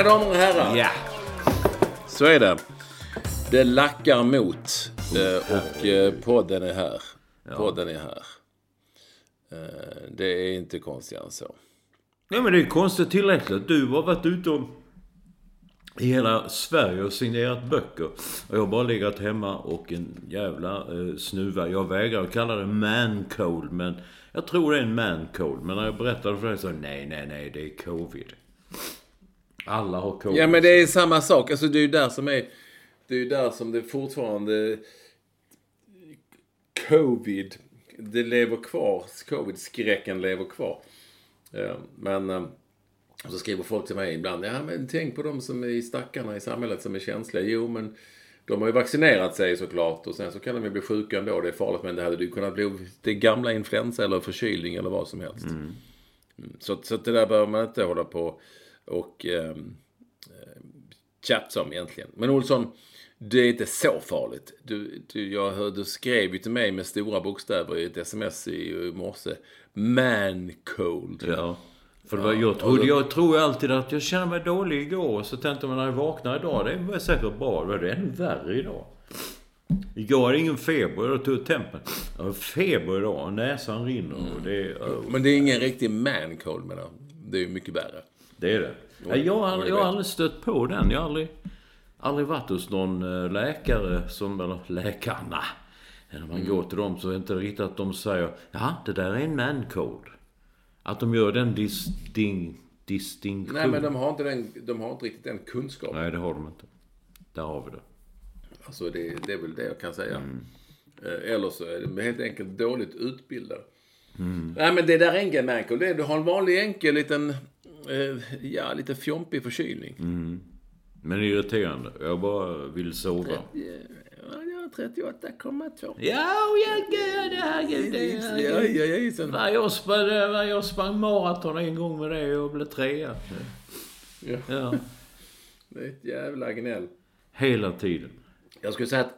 Mina damer och herrar. Ja. Så är det. Det lackar mot. eh, Och eh, podden är här. Podden är här. Eh, Det är inte konstigare än så. Nej men det är konstigt tillräckligt. Du har varit ute och i hela Sverige och signerat böcker. Och jag har bara legat hemma och en jävla eh, snuva. Jag vägrar att kalla det man cold men jag tror det är en man cold. Men när jag berättade för dig så nej, nej, nej, det är covid. Alla har covid. Ja men det är samma sak. Alltså det är ju där som är... Det är ju där som det fortfarande... Covid. Det lever kvar. Covid-skräcken lever kvar. Eh, Men... eh, Så skriver folk till mig ibland. Ja men tänk på de som är i stackarna i samhället som är känsliga. Jo men... De har ju vaccinerat sig såklart och sen så kan de ju bli sjuka ändå. Det är farligt men det hade ju kunnat bli det gamla influensa eller förkylning eller vad som helst. Mm. Så, så att det där behöver man inte hålla på och ehm, eh, tjafsa om egentligen. Men Olsson, det är inte så farligt. Du, du, jag hörde, du skrev ju till mig med stora bokstäver i ett sms i, morse. Man cold. Ja. För det var, jag, trodde, jag tror alltid att jag känner mig dålig igår. Och så tänkte man när jag vaknar idag, det var säkert bra. Det var ännu värre idag. Igår hade ingen feber, jag tog tempen. Jag har feber idag och näsan rinner och det är... oh. Men det är ingen riktig man cold menar. Det är mycket värre. Det är det. Ja, jag, har, aldrig- jag har aldrig stött på den. Jag har aldrig, aldrig varit hos någon eh, läkare som, eller läkarna. När man går till dem så är det inte riktigt att de säger ja, det där är en man code. Att de gör den disting, distinktion. Nej men de har inte, den, de har inte riktigt den kunskapen. Nej, det har de inte. Där har vi det. Alltså det, det är väl det jag kan säga. Eh, Eller så är de helt enkelt dåligt utbildade. Nej men det där är ingen är, du har en vanlig enkel liten, eh, ja lite fjompig förkylning. Men irriterande. Jag bara vill sova. Ja, jag har 38,2. Ja, ja, gud, herregud. Ja, ja, ja, jag sprang, jag sprang maraton en gång med det och blev trea. ja, Ja. det är ett jävla gnäll. Hela tiden. Jag skulle säga att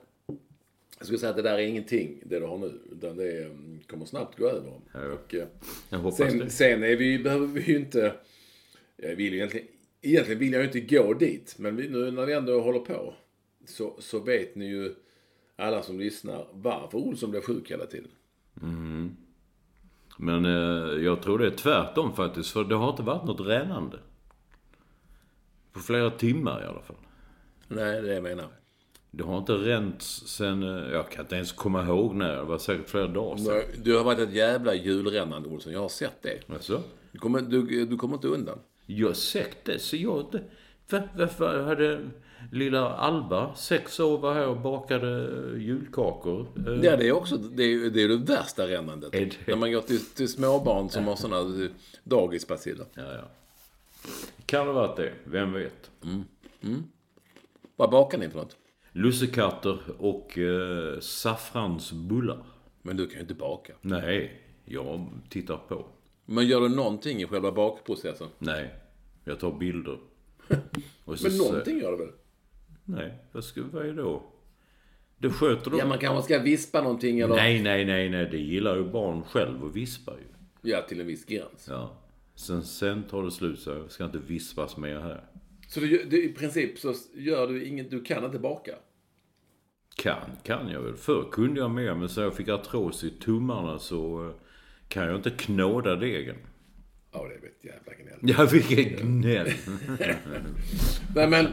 jag skulle säga att det där är ingenting, det du har nu. Utan det kommer snabbt gå över. Och, eh, Jag hoppas sen, det. sen är vi, behöver vi ju inte... Jag vill ju egentligen, egentligen vill jag ju inte gå dit. Men nu när vi ändå håller på. Så, så vet ni ju, alla som lyssnar, varför Olsson blev sjuk hela tiden. Men eh, jag tror det är tvärtom faktiskt. För det har inte varit något rännande. På flera timmar i alla fall. Nej, det är jag menar. Det har inte ränt sen... eh, Jag kan inte ens komma ihåg när. Det var säkert flera dagar sedan. Du har varit ett jävla julrännande Olsson, jag har sett det. Alltså? Du kommer, du, du kommer inte undan. Jag det. Så jag... Varför hade lilla Alba, sex år, var här och bakade julkakor. Eh, Ja, det är också det, är, det, är det värsta rännandet. Är det? När man går till, till småbarn som har sådana dagisbaciller. Ja, ja. Kan det ha varit det? Vem vet? Vad bakar ni för något? Lussekatter och eh, saffransbullar. Men du kan ju inte baka. Nej, jag tittar på. Men gör du någonting i själva bakprocessen? Nej, jag tar bilder. Så Men säger- någonting gör du väl? Nej, vad ska är då? Det sköter de. Ja, man kanske ska vispa någonting eller... Nej, nej, nej, nej. Det gillar ju barn själv att vispa ju. Ja, till en viss gräns. Ja. Sen, sen tar det slut så jag ska inte vispas mer här. Så du, du, i princip så gör du inget, du kan inte baka? Kan, kan jag väl. Förr kunde jag mer, men så jag fick artros i tummarna så eh, kan jag inte knåda degen. Ja, det är ett jävla gnäll. Ja, vilket gnäll. Nej, men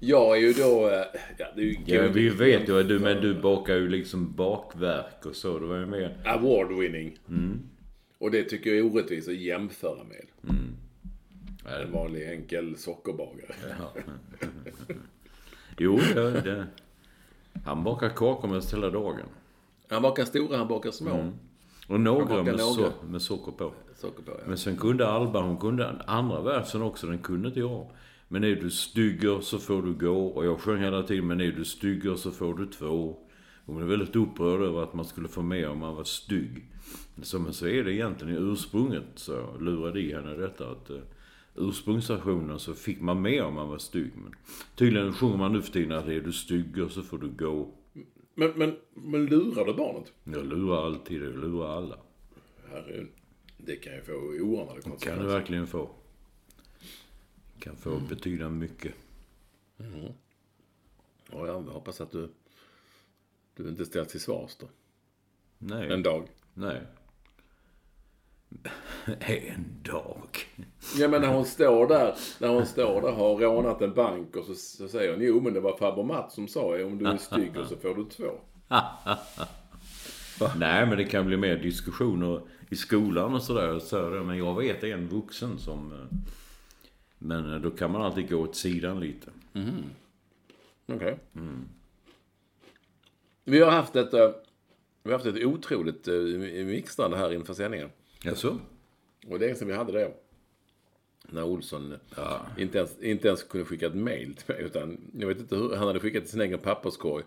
jag är ju då... eh, Ja, det är ju Ja, vi vet ju att du, men du bakar ju liksom bakverk och så. Det var ju mer... Award winning. Och det tycker jag är orättvist att jämföra med. En vanlig enkel sockerbagare. Jo, det, det. Han bakar kakor mest hela dagen. Han bakar stora, han bakar små. Och några bakar med, några. so med socker på. Socker på, ja. Men sen kunde Alba, hon kunde andra versen också, den kunde inte jag. Men är du stygger så får du gå. Och jag sjöng hela tiden, men är du stygger så får du två. Hon blev väldigt upprörd över att man skulle få med om man var stygg. Så, men så är det egentligen i ursprunget, så jag lurade i henne detta att eh, ursprungsversionen så fick man med om man var stygg. Men tydligen sjunger man nu för tiden att är du stygger så får du gå. Men, men, men lurar du barnet? Jag lurar alltid, jag lurar alla. Herregud. Det kan ju få oanade Kan du konsekvenser. verkligen få. Kan få betyda mycket. Ja, jag hoppas att du, du inte ställs till svars då. Nej. En dag. Nej. En dag. Ja men när hon står där, när hon står där har rånat en bank och så, så säger hon jo men det var farbror Mats som sa om du är stygg och så får du två. Nej, men det kan bli mer diskussioner i skolan och sådär. Så. Men jag vet en vuxen som... eh, Men eh, då kan man alltid gå åt sidan lite. Okej. Vi har haft ett, eh, vi har haft ett otroligt mixtrande här inför sändningen. Jaså? Och det är som vi hade det. När Olsson inte, ens, inte ens kunde skicka ett mail till mig. Utan jag vet inte hur, han hade skickat till sin egen papperskorg.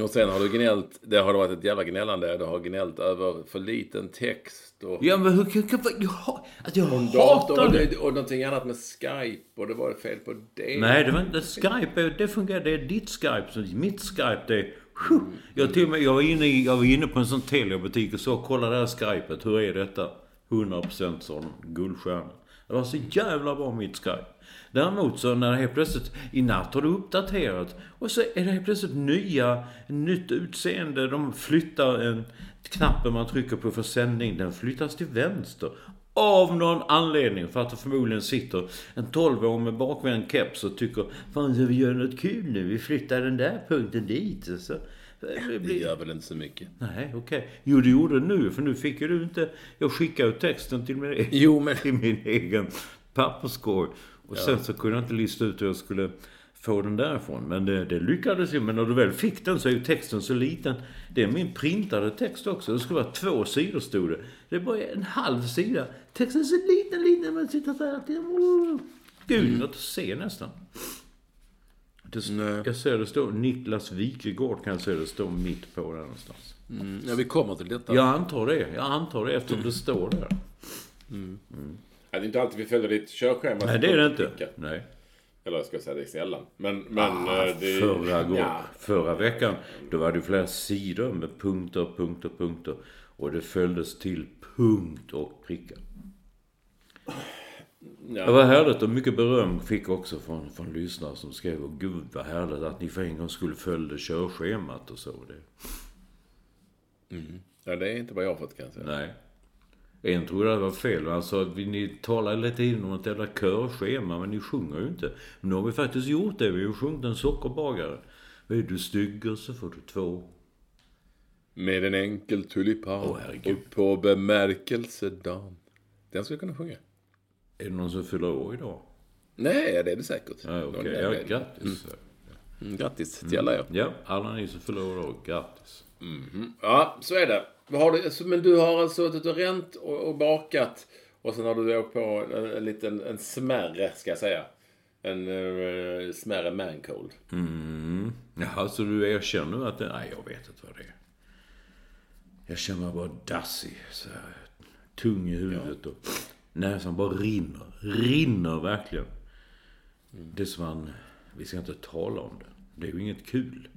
Och sen har du gnällt, det har varit ett jävla gnällande. Du har gnällt över för liten text och Ja, men hur kan... jag, att jag dator hatar och, det. och någonting annat med Skype. Och det var fel på det. Nej, det var inte Skype. Det fungerar. Det är ditt Skype. Så mitt Skype, det är... Jag, till med, jag, var inne i, jag var inne på en sån Telia-butik och så kolla det här Skypet. Hur är detta? 100% sa de. Guldstjärna. Det var så jävla bra mitt Skype. Däremot så när det helt plötsligt, i natt har det uppdaterat och så är det helt plötsligt nya, nytt utseende. De flyttar en, knappen man trycker på för sändning, den flyttas till vänster. Av någon anledning, för att det förmodligen sitter en 12-åring med bakvänd keps och tycker Fan, ska vi göra något kul nu? Vi flyttar den där punkten dit. Så. Det Det blir... gör väl inte så mycket. Nej, okej. Jo, det gjorde det nu, för nu fick ju du inte... Jag skickade ut texten till min, Jo, men- till min egen papperskorg. Och sen så kunde jag inte lista ut hur jag skulle få den därifrån. Men det, det lyckades ju. Men när du väl fick den så är ju texten så liten. Det är min printade text också. Det skulle vara två sidor stod det. Det är bara en halv sida. Texten är så liten, liten. Man sitter så här. Gud, något att se nästan. Det, Nej. jag ser det står Niklas Wikegård kan jag se det står mitt på där någonstans. Mm, ja, vi kommer till detta. Jag antar det. Jag antar det eftersom det står där. Ja, det är inte alltid vi följer ditt körschema. Nej, det är det inte. Nej. Eller jag ska säga det är sällan. Men, men Ah, det... förra, gång, Ja, förra veckan, då var det flera sidor med punkter, punkter, punkter. Och det följdes till punkt och prickar. ja. Det var härligt och mycket beröm fick också från, från lyssnare som skrev och gud vad härligt att ni för en gång skulle följa körschemat och så. Det, ja, det är inte vad jag har fått kan jag säga. nej. En trodde det var fel. Han sa att ni talar hela tiden om ett jävla körschema men ni sjunger ju inte. Men nu har vi faktiskt gjort det. Vi har ju sjungit en sockerbagare. Är du stygger så får du två. Med en enkel tulipan herregud. och på bemärkelsedagen. Den skulle jag kunna sjunga. Är det någon som fyller år idag? Nej, det är det säkert. Okej. Någon- Ja, grattis. Mm, Grattis till alla er. Ja, alla ni som fyller år idag, grattis. Ja, så är det. Vad Har du, alltså, men du har alltså suttit och ränt och, och bakat och sen har du åkt på en, en liten, en smärre, ska jag säga. En uh, smärre mancold. Mm. Jaha, så du erkänner nu att det... Nej, jag vet inte vad det är. Jag känner mig bara dassig. Så här, tung i huvudet och näsan bara rinner. Rinner verkligen. Det som man... Vi ska inte tala om det. Det är ju inget kul.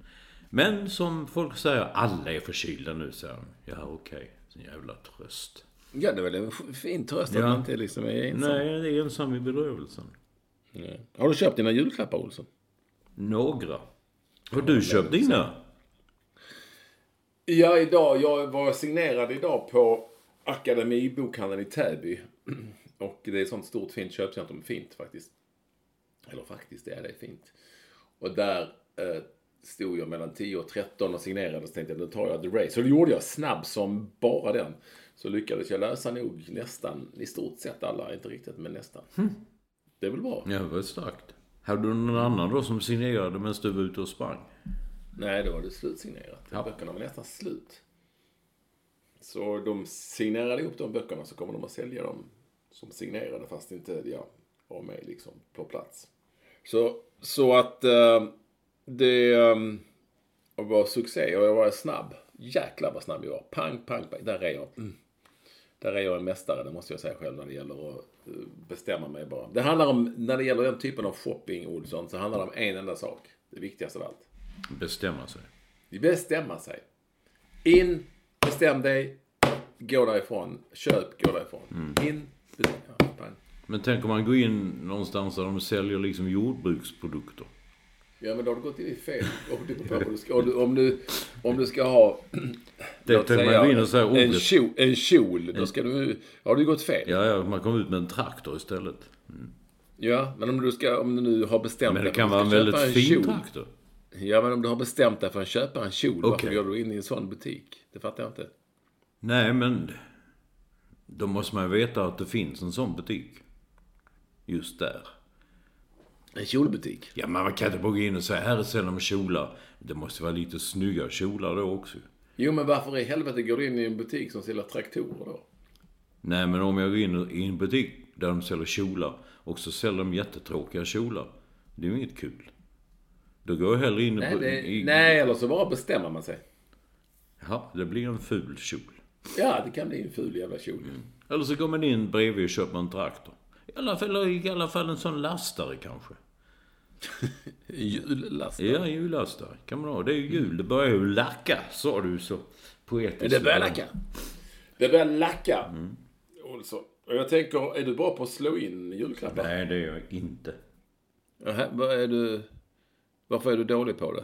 Men som folk säger, alla är förkylda nu, säger de. Ja, okej. Okay. jävla tröst. Ja, det är väl en fin tröst att Ja. man inte liksom är ensam. Nej, det är ensam i bedrövelsen. Nej. Har du köpt dina julklappar, Olsson? Några. Har du köpt dina? Ja, idag. Jag var signerad idag på Akademibokhandeln i Täby. Och det är ett sånt stort fint köpcentrum. Fint faktiskt. Eller faktiskt, det är det fint. Och där eh, stod jag mellan 10 och 13 och signerade. Så tänkte jag, då tar jag The Race. Så det gjorde jag snabb som bara den. Så lyckades jag läsa nog nästan, i stort sett alla, inte riktigt, men nästan. Det är väl bra? Ja, det var starkt. Hade du någon annan då som signerade medan du var ute och sprang? Nej, då var det slutsignerat. Ja. Böckerna var nästan slut. Så de signerade ihop de böckerna så kommer de att sälja dem som signerade fast inte jag var med liksom på plats. Så, så att eh, det eh, var succé och jag var snabb. Jäklar vad snabb jag var. Pang, pang, pang. Där är jag. Mm. Där är jag en mästare, det måste jag säga själv när det gäller att eh, bestämma mig bara. Det handlar om, när det gäller den typen av shopping, Olsson, så handlar det om en enda sak. Det viktigaste av allt. Bestämma sig. Bestämma sig. In, bestäm dig, gå därifrån. Köp, gå därifrån. In, bestäm, ja. Men tänk om man går in någonstans där de säljer liksom jordbruksprodukter. Ja, men då har du gått in i fel. Vad du ska, om, du, om, du, om du ska ha... Det säga, man gå in och säga en, ordet. kjol, en kjol, då ska du... Har du gått fel? Ja, ja, man kommer ut med en traktor istället. Ja, men om du, ska, om du nu har bestämt Men det dig kan vara en väldigt fin traktor. Ja, men om du har bestämt dig för att köpa en kjol, varför Okej. går du in i en sån butik? Det fattar jag inte. Nej, men då måste man ju veta att det finns en sån butik. Just där. En kjolbutik? Ja, men man kan inte bara gå in och säga här säljer de kjolar. Det måste vara lite snygga kjolar då också. Jo, men varför i helvete går du in i en butik som säljer traktorer då? Nej, men om jag går in i en butik där de säljer kjolar och så säljer de jättetråkiga kjolar. Det är ju inget kul. Då går jag hellre in Nej, det, i, nej, eller så bara bestämmer man sig. Ja, det blir en ful kjol. Ja, det kan bli en ful jävla kjol. Eller så går man in bredvid och köper en traktor. I alla fall, i alla fall en sån lastare kanske. Jullast. Ja, jullastare kan man ha. Det är ju jul. Det börjar ju lacka, sa du så poetiskt. Det börjar lacka. Det börjar lacka. Olsson. Och jag tänker, är du bra på att slå in julklappar? Nej, det är jag inte. Nähä, vad är du... Varför är du dålig på det?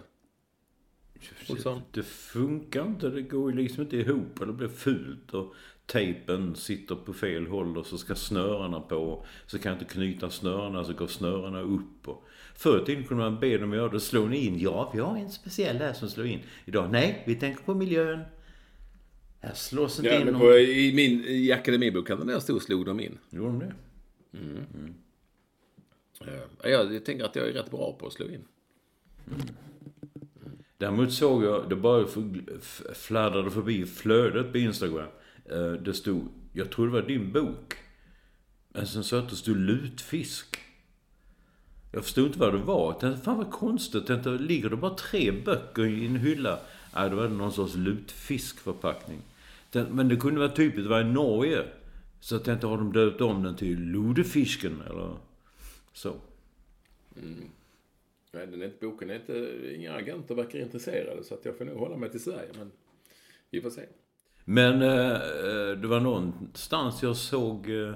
Det funkar inte. Det går ju liksom inte ihop. Det blir fult. Och tejpen sitter på fel håll och så ska snörena på. Så kan jag inte knyta snörena så går snörena upp. Och förr i tiden kunde man be dem göra det. Slår ni in? Ja, vi har en speciell där som slår in. Idag, nej, vi tänker på miljön. Här slås inte Ja, in någon... i min i akademibokhandeln där jag stod slog de in. Gjorde de det? Ja, jag, tänker att jag är rätt bra på att slå in. Däremot såg jag, det bara fladdrade förbi flödet på Instagram. Eh, Det stod, jag tror det var din bok. Men sen så att det stod lutfisk. Jag förstod inte vad det var. Jag tänkte, fan vad konstigt. Jag tänkte, ligger det bara tre böcker i en hylla? Nej, det var någon sorts lutfiskförpackning. Men det kunde vara typiskt, det var i Norge. Så jag tänkte, har de döpt om den till Ludefisken eller så? Nej, den är inte, boken är inte... Inga agenter verkar intresserade så att jag får nog hålla mig till Sverige. Men vi får se. Men eh, eh, det var någonstans jag såg... Eh,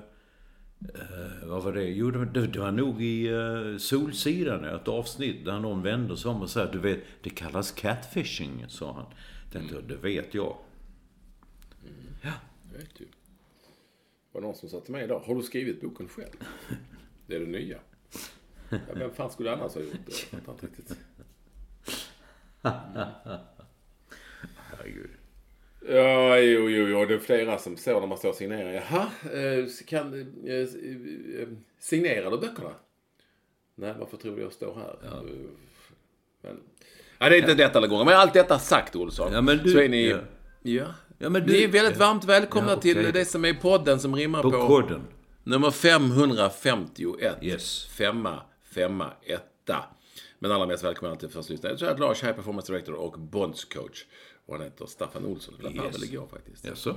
eh, vad var det? Jo, det, det, det var nog i eh, Solsidan, ett avsnitt där någon vände sig om och sa du vet, det kallas catfishing, sa han. Tänkte, det vet jag. Ja. Jag vet ju. Det var någon som sa till mig idag, har du skrivit boken själv? Det är det nya. Ja, vem fan skulle annars ha gjort det? Jag inte riktigt. Herregud. Ja, jo, jo, jo. Det är flera som står när man står och signerar. Jaha, eh, kan, eh, eh, signerar du böckerna? Nej, varför tror du jag står här? Eh, Men, ja, det är inte lätt alla gånger. Men allt detta sagt, Olsson, Ja, men du- så är ni... ja. Ja. Ja, men du- Ni är väldigt varmt välkomna Ja, okej. till det som är podden som rimmar på... På. Nummer 551. Yes. Femma, femma, etta. Men allra mest välkomna till första lyssnare. Är det Lars, High Performance Director och Bondscoach. Och han heter Staffan Olsson. Blev Yes. väl igår faktiskt. Jaså?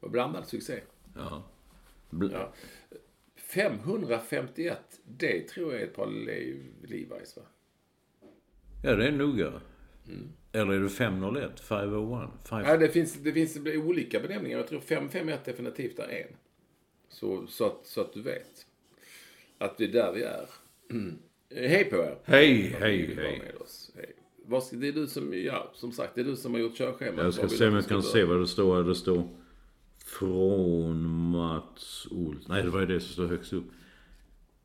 Och blandad succé. Ja. Bl- Ja. 551, det tror jag är ett par Lev- Levi's va? Ja, det är noga. Eller är det 501? 501? Five... Ja, det, finns, det finns olika benämningar. Jag tror 551 definitivt är en. Så, så, att, så att du vet. Att det är där vi är. Mm. Hej på er! Hej, hej, hej. Vad ska, det är du som, ja, som sagt, det är du som har gjort körschemat. Jag ska se om jag kan se vad det står här. Det står från Mats Olsson. Nej, det var ju det som stod högst upp.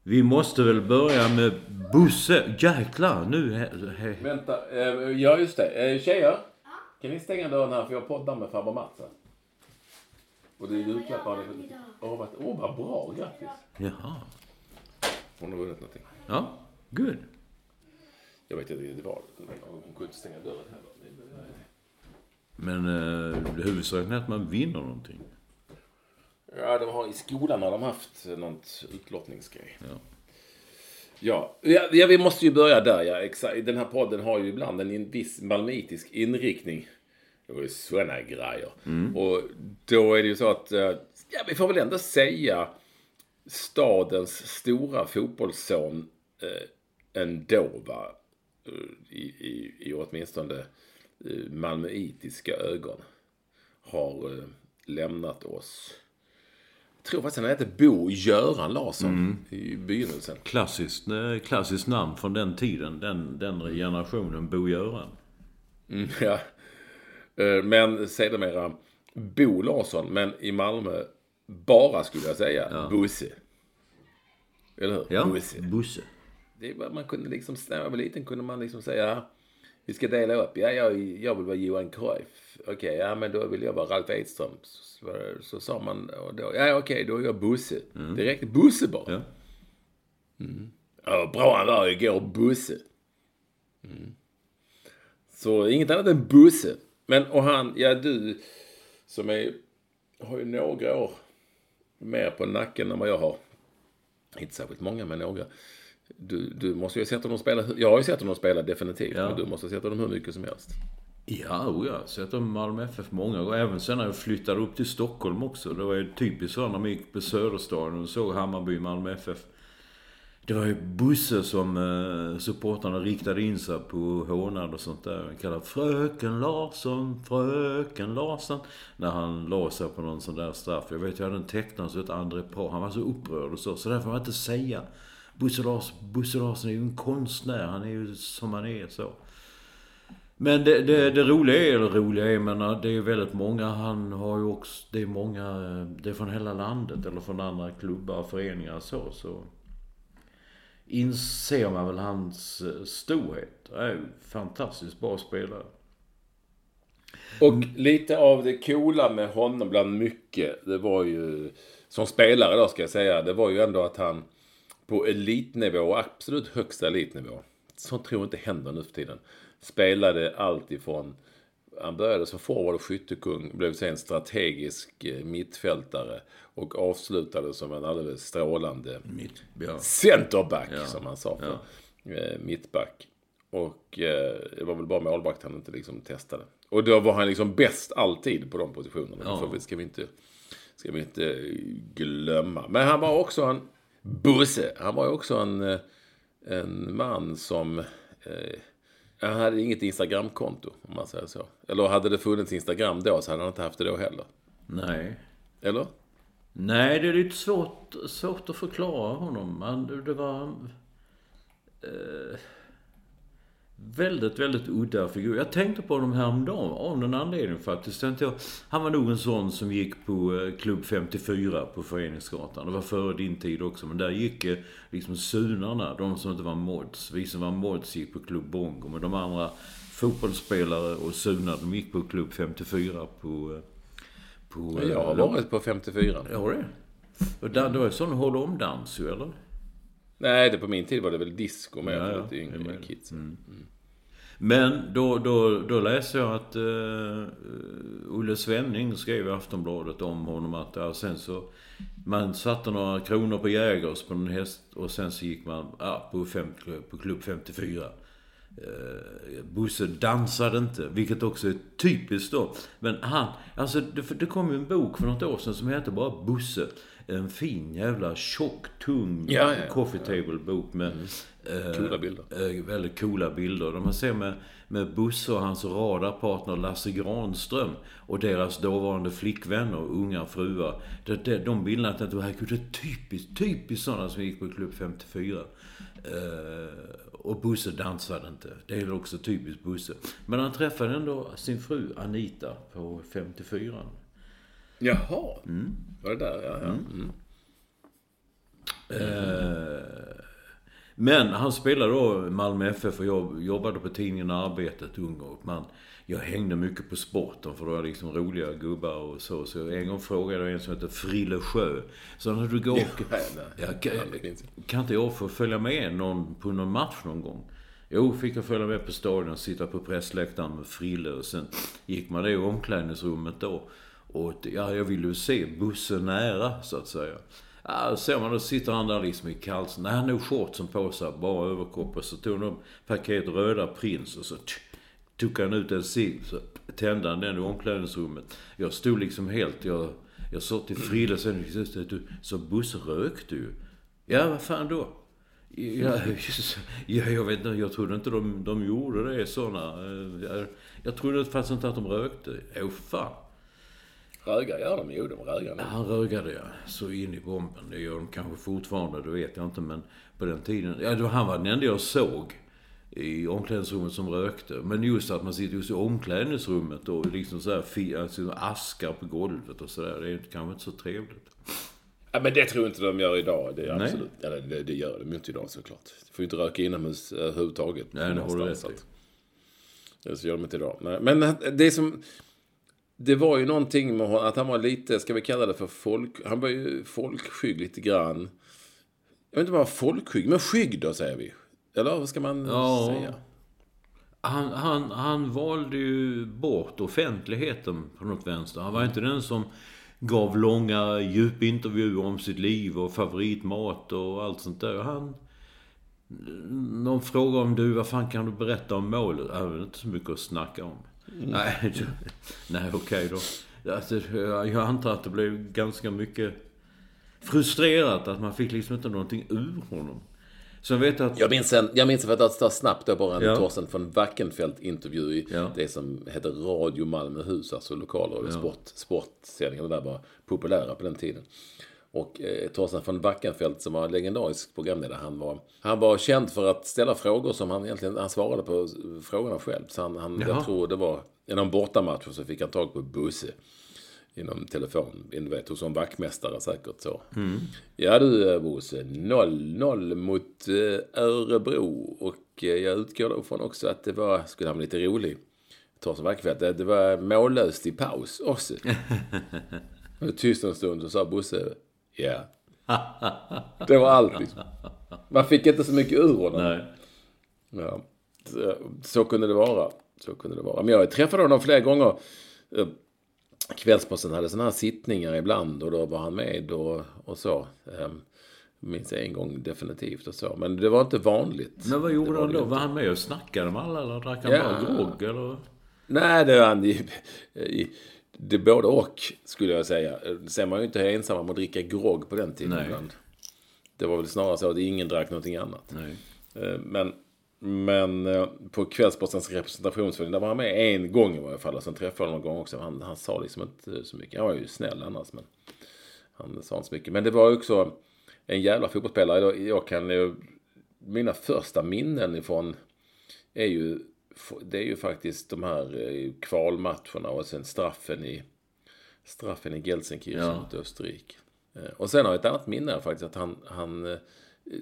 Vi måste väl börja med Bosse. Jäklar, nu... He, he. Vänta, eh, ja just det. Eh, tjejer, kan ni stänga dörren här för jag poddar med farbror Mats här. Och det är julklappar. Åh, vad, åh, vad bra. Grattis. Jaha. Hon har vunnit någonting. Ja, good. Jag vet inte riktigt vad. Hon kunde inte stänga dörren heller. Men eh, huvudsaken är att man vinner någonting. Ja, de har, i skolan har de haft något utlottningsgrej. Ja. Ja, ja, ja, vi måste ju börja där. Ja, exakt. Den här podden har ju ibland en viss malmitisk inriktning. Det var ju sådana grejer. Och då är det ju så att, eh, ja, vi får väl ändå säga stadens stora fotbollsson eh, ändå, va? I, i, i åtminstone eh, malmöitiska ögon. Har eh, lämnat oss. Jag tror faktiskt han hette Bo Göran Larsson i begynnelsen. Klassiskt, eh, klassiskt namn från den tiden. Den, den generationen, Bo Göran. Mm, ja. Men sedermera Bo Larsson, men i Malmö bara skulle jag säga Bosse. Eller hur? Ja, Bosse. Bosse. Det var, man kunde liksom, när jag var liten kunde man liksom säga vi ska dela upp. Ja, jag, jag vill vara Johan Cruyff. Okej, ja men då vill jag vara Ralf Edström. Så, så, sa man och då, ja okej, då är jag Bosse. Det räckte Bosse bara. Ja. Ja, bra han var igår, Bosse. Mm. Så inget annat än Bosse. Men och han, ja du som är, har ju några år mer på nacken än vad jag har. Inte särskilt många, men några. Du, du måste ju ha sett honom spela. Jag har ju sett honom spela definitivt. Ja. Men du måste ha sett honom hur mycket som helst. Ja, oh ja. Sett om Malmö FF många gånger. Även sen när jag flyttade upp till Stockholm också. Det var ju typiskt så när man gick på Söderstaden och såg Hammarby, Malmö FF. Det var ju Bosse som eh, supportrarna riktade in sig på hånad och sånt där. Han kallade Fröken Larsson, Fröken Larsson. När han la sig på någon sån där straff. Jag vet, jag hade en tecknare som hette André Par. Han var så upprörd och så. Så där får man inte säga. Bosse, Larsson är ju en konstnär. Han är ju som han är så. Men det, det, det roliga är, eller roliga är, men det är väldigt många, han har ju också, det är många, eh, det är från hela landet eller från andra klubbar och föreningar så, så inser man väl hans eh, storhet. Han är ju fantastiskt bra spelare. Och lite av det coola med honom bland mycket, det var ju, som spelare då ska jag säga, det var ju ändå att han på elitnivå, absolut högsta elitnivå, sånt tror jag inte händer nu för tiden, spelade allt ifrån han började som forward och skyttekung, blev sen strategisk eh, mittfältare och avslutade som en alldeles strålande Mitt, ja. centerback, Ja. som han sa för eh, mittback. Och eh, det var väl bara målvakt han inte liksom testade. Och då var han liksom bäst alltid på de positionerna. Ja. Ja. Det ska vi inte, ska vi inte glömma. Men han var också en busse. Han var ju också en, eh, en man som... Eh, han hade inget Instagramkonto, om man säger så. Eller hade det funnits Instagram då så hade han inte haft det då heller. Nej. Eller? Nej, det är lite svårt, svårt att förklara honom. Han, det- det var... Eh, väldigt, väldigt udda figur. Jag tänkte på honom häromdagen av någon anledning faktiskt. Tänkte jag, han var nog en sån som gick på eh, Klubb 54 på Föreningsgatan. Det var före din tid också. Men där gick eh, liksom sunarna, de som inte var mods. Vi som var mods gick på Klubb Bongo. Men de andra fotbollsspelare och sunar, de gick på Klubb 54 på... eh, på Jag har varit på 54. Ja, det. Och där, då är sån håll om dans ju, eller? Nej, det på min tid var det väl disco med Ja, för ja, lite yngre möjligt. kids. Men då, då, då läste jag att uh, Olle Svenning skrev i Aftonbladet om honom att ja, sen så man satte några kronor på Jägers på en häst och sen så gick man ja, på, fem, på klubb 54. Uh, Bosse dansade inte, vilket också är typiskt då. Men han, alltså det, det kom ju en bok för något år sedan som heter bara Bosse. En fin jävla tjock, tung Ja, ja, coffee table-bok med eh, Coola bilder. eh, väldigt coola bilder. Där man ser med, med Bosse och hans radarpartner Lasse Granström och deras dåvarande flickvänner och unga fruar. De, de, de bilderna, jag tänkte, herregud, det är typiskt, typiskt sådana som gick på Klubb 54. Eh, och Bosse dansade inte. Det är också typiskt Bosse. Men han träffade ändå sin fru Anita på 54. Jaha. Var det där? Ja, ja. Mm. Men han spelade då Malmö FF och jag jobbade på tidningen Arbetet, ung och man. Jag hängde mycket på sporten för då var det liksom roliga gubbar och så. Så en gång frågade jag en som heter Frille Sjö. Så när du går... Ja, nej, kan, det kan inte jag få följa med någon på någon match någon gång? Jo, fick jag följa med på stadion och sitta på pressläktaren med Frille och sen gick man det i omklädningsrummet då. Och ja, jag ville ju se bussen nära, så att säga. Ja, ser man, då sitter han där liksom i kalsen. Nej, han har shortsen på sig, bara överkropp. Och så tog han paket röda Prins och så tog han ut en cigg. Så tände han den i omklädningsrummet. Jag stod liksom helt, jag, jag sa till Frida sen, du, så Bosse rökte ju. Ja, vad fan då? Ja, ja, jag vet inte, jag trodde inte de, de gjorde det såna. Eh, jag, jag trodde faktiskt inte att de rökte. Jo, fan. Rögar gör de ju, de rögar nu. Han rögade ja, så in i bomben. Det gör de kanske fortfarande, det vet jag inte. Men på den tiden, ja han var den enda jag såg i omklädningsrummet som rökte. Men just att man sitter just i omklädningsrummet och liksom så här, alltså, askar på golvet och sådär. Det är kanske inte så trevligt. Ja, men det tror jag inte de gör idag. Det är Nej. absolut. Eller det, det gör de inte idag såklart. Du får ju inte röka inomhus eh, överhuvudtaget. Nej, det har du rätt att- Det så gör de inte idag. Nej, men det som... Det var ju någonting med honom, att han var lite, ska vi kalla det för folk... Han var ju folkskygg lite grann. Jag vet inte vad folkskygg, men skygg då säger vi. Eller vad ska man Ja. säga? Han, han, han valde ju bort offentligheten på något vänster. Han var inte den som gav långa djupintervjuer om sitt liv och favoritmat och allt sånt där. Han... Någon fråga om du, vad fan kan du berätta om målet? Det är inte så mycket att snacka om. Nej, nej okej då. Alltså, jag jag antar att det blev ganska mycket frustrerat att man fick liksom inte någonting ur honom. Så jag vet att... Jag minns, en, jag minns för att ta snabbt då bara en Ja. Torsten von Wackenfeldt-intervju i Ja. det som hette Radio Malmöhus, alltså lokaler och sport, sportsändningar där var populära på den tiden. Och eh, Torsten von Wackenfeldt som var legendarisk programledare, han var, han var känd för att ställa frågor som han egentligen, han svarade på frågorna själv. Så han, han jag tror det var, i någon bortamatch så fick han tag på Bosse inom telefon, du vet, hos en vaktmästare säkert så. Ja du eh, Bosse, 0-0 mot eh, Örebro och eh, jag utgår då från också att det var, skulle han bli lite rolig, Torsten Wackfeldt, att det var mållöst i paus också. Och tyst en stund så sa Bosse, ja. Det var allt liksom. Man fick inte så mycket ur honom. Nej. Ja, så, så kunde det vara. Så kunde det vara. Men jag träffade honom flera gånger. Eh, Kvällsposten hade sådana här sittningar ibland och då var han med och, och så. Um, minns jag en gång definitivt och så. Men det var inte vanligt. Men vad gjorde han då? Var han med och snackade med alla eller drack han Ja. bara grogg eller? Nej, det var han i, i, det både och skulle jag säga. Sen var ju inte ensam om att dricka grogg på den tiden ibland. Det var väl snarare så att ingen drack någonting annat. Nej. Eh, Men, men eh, på Kvällspostens representationsförening, där var han med en gång i varje fall. Och sen träffade jag honom någon gång också. Han, han sa liksom inte så mycket. Han var ju snäll annars, men han sa inte så mycket. Men det var ju också en jävla fotbollsspelare. Jag kan ju, mina första minnen ifrån är ju, det är ju faktiskt de här eh, kvalmatcherna och sen straffen i, straffen i Gelsenkirchen Ja. mot Österrike. Eh, Och sen har jag ett annat minne faktiskt att han, han eh,